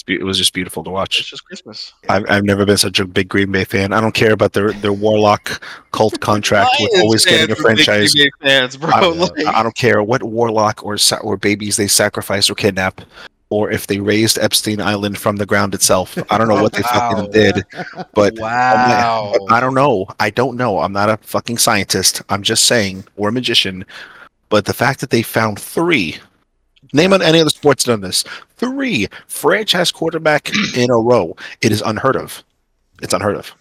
be- it was just beautiful to watch. it's just Christmas. I've, I've never been such a big Green Bay fan. I don't care about their their Warlock cult contract with always getting a fans are big franchise. Fans, bro. I don't, Like- I don't care what Warlock or or babies they sacrifice or kidnap, or if they raised Epstein Island from the ground itself. I don't know what they Wow. fucking did, but oh wow. But I don't know. I don't know. I'm not a fucking scientist. I'm just saying, or a magician. But the fact that they found three, name on any other sports done this, three franchise quarterback in a row, it is unheard of. It's unheard of.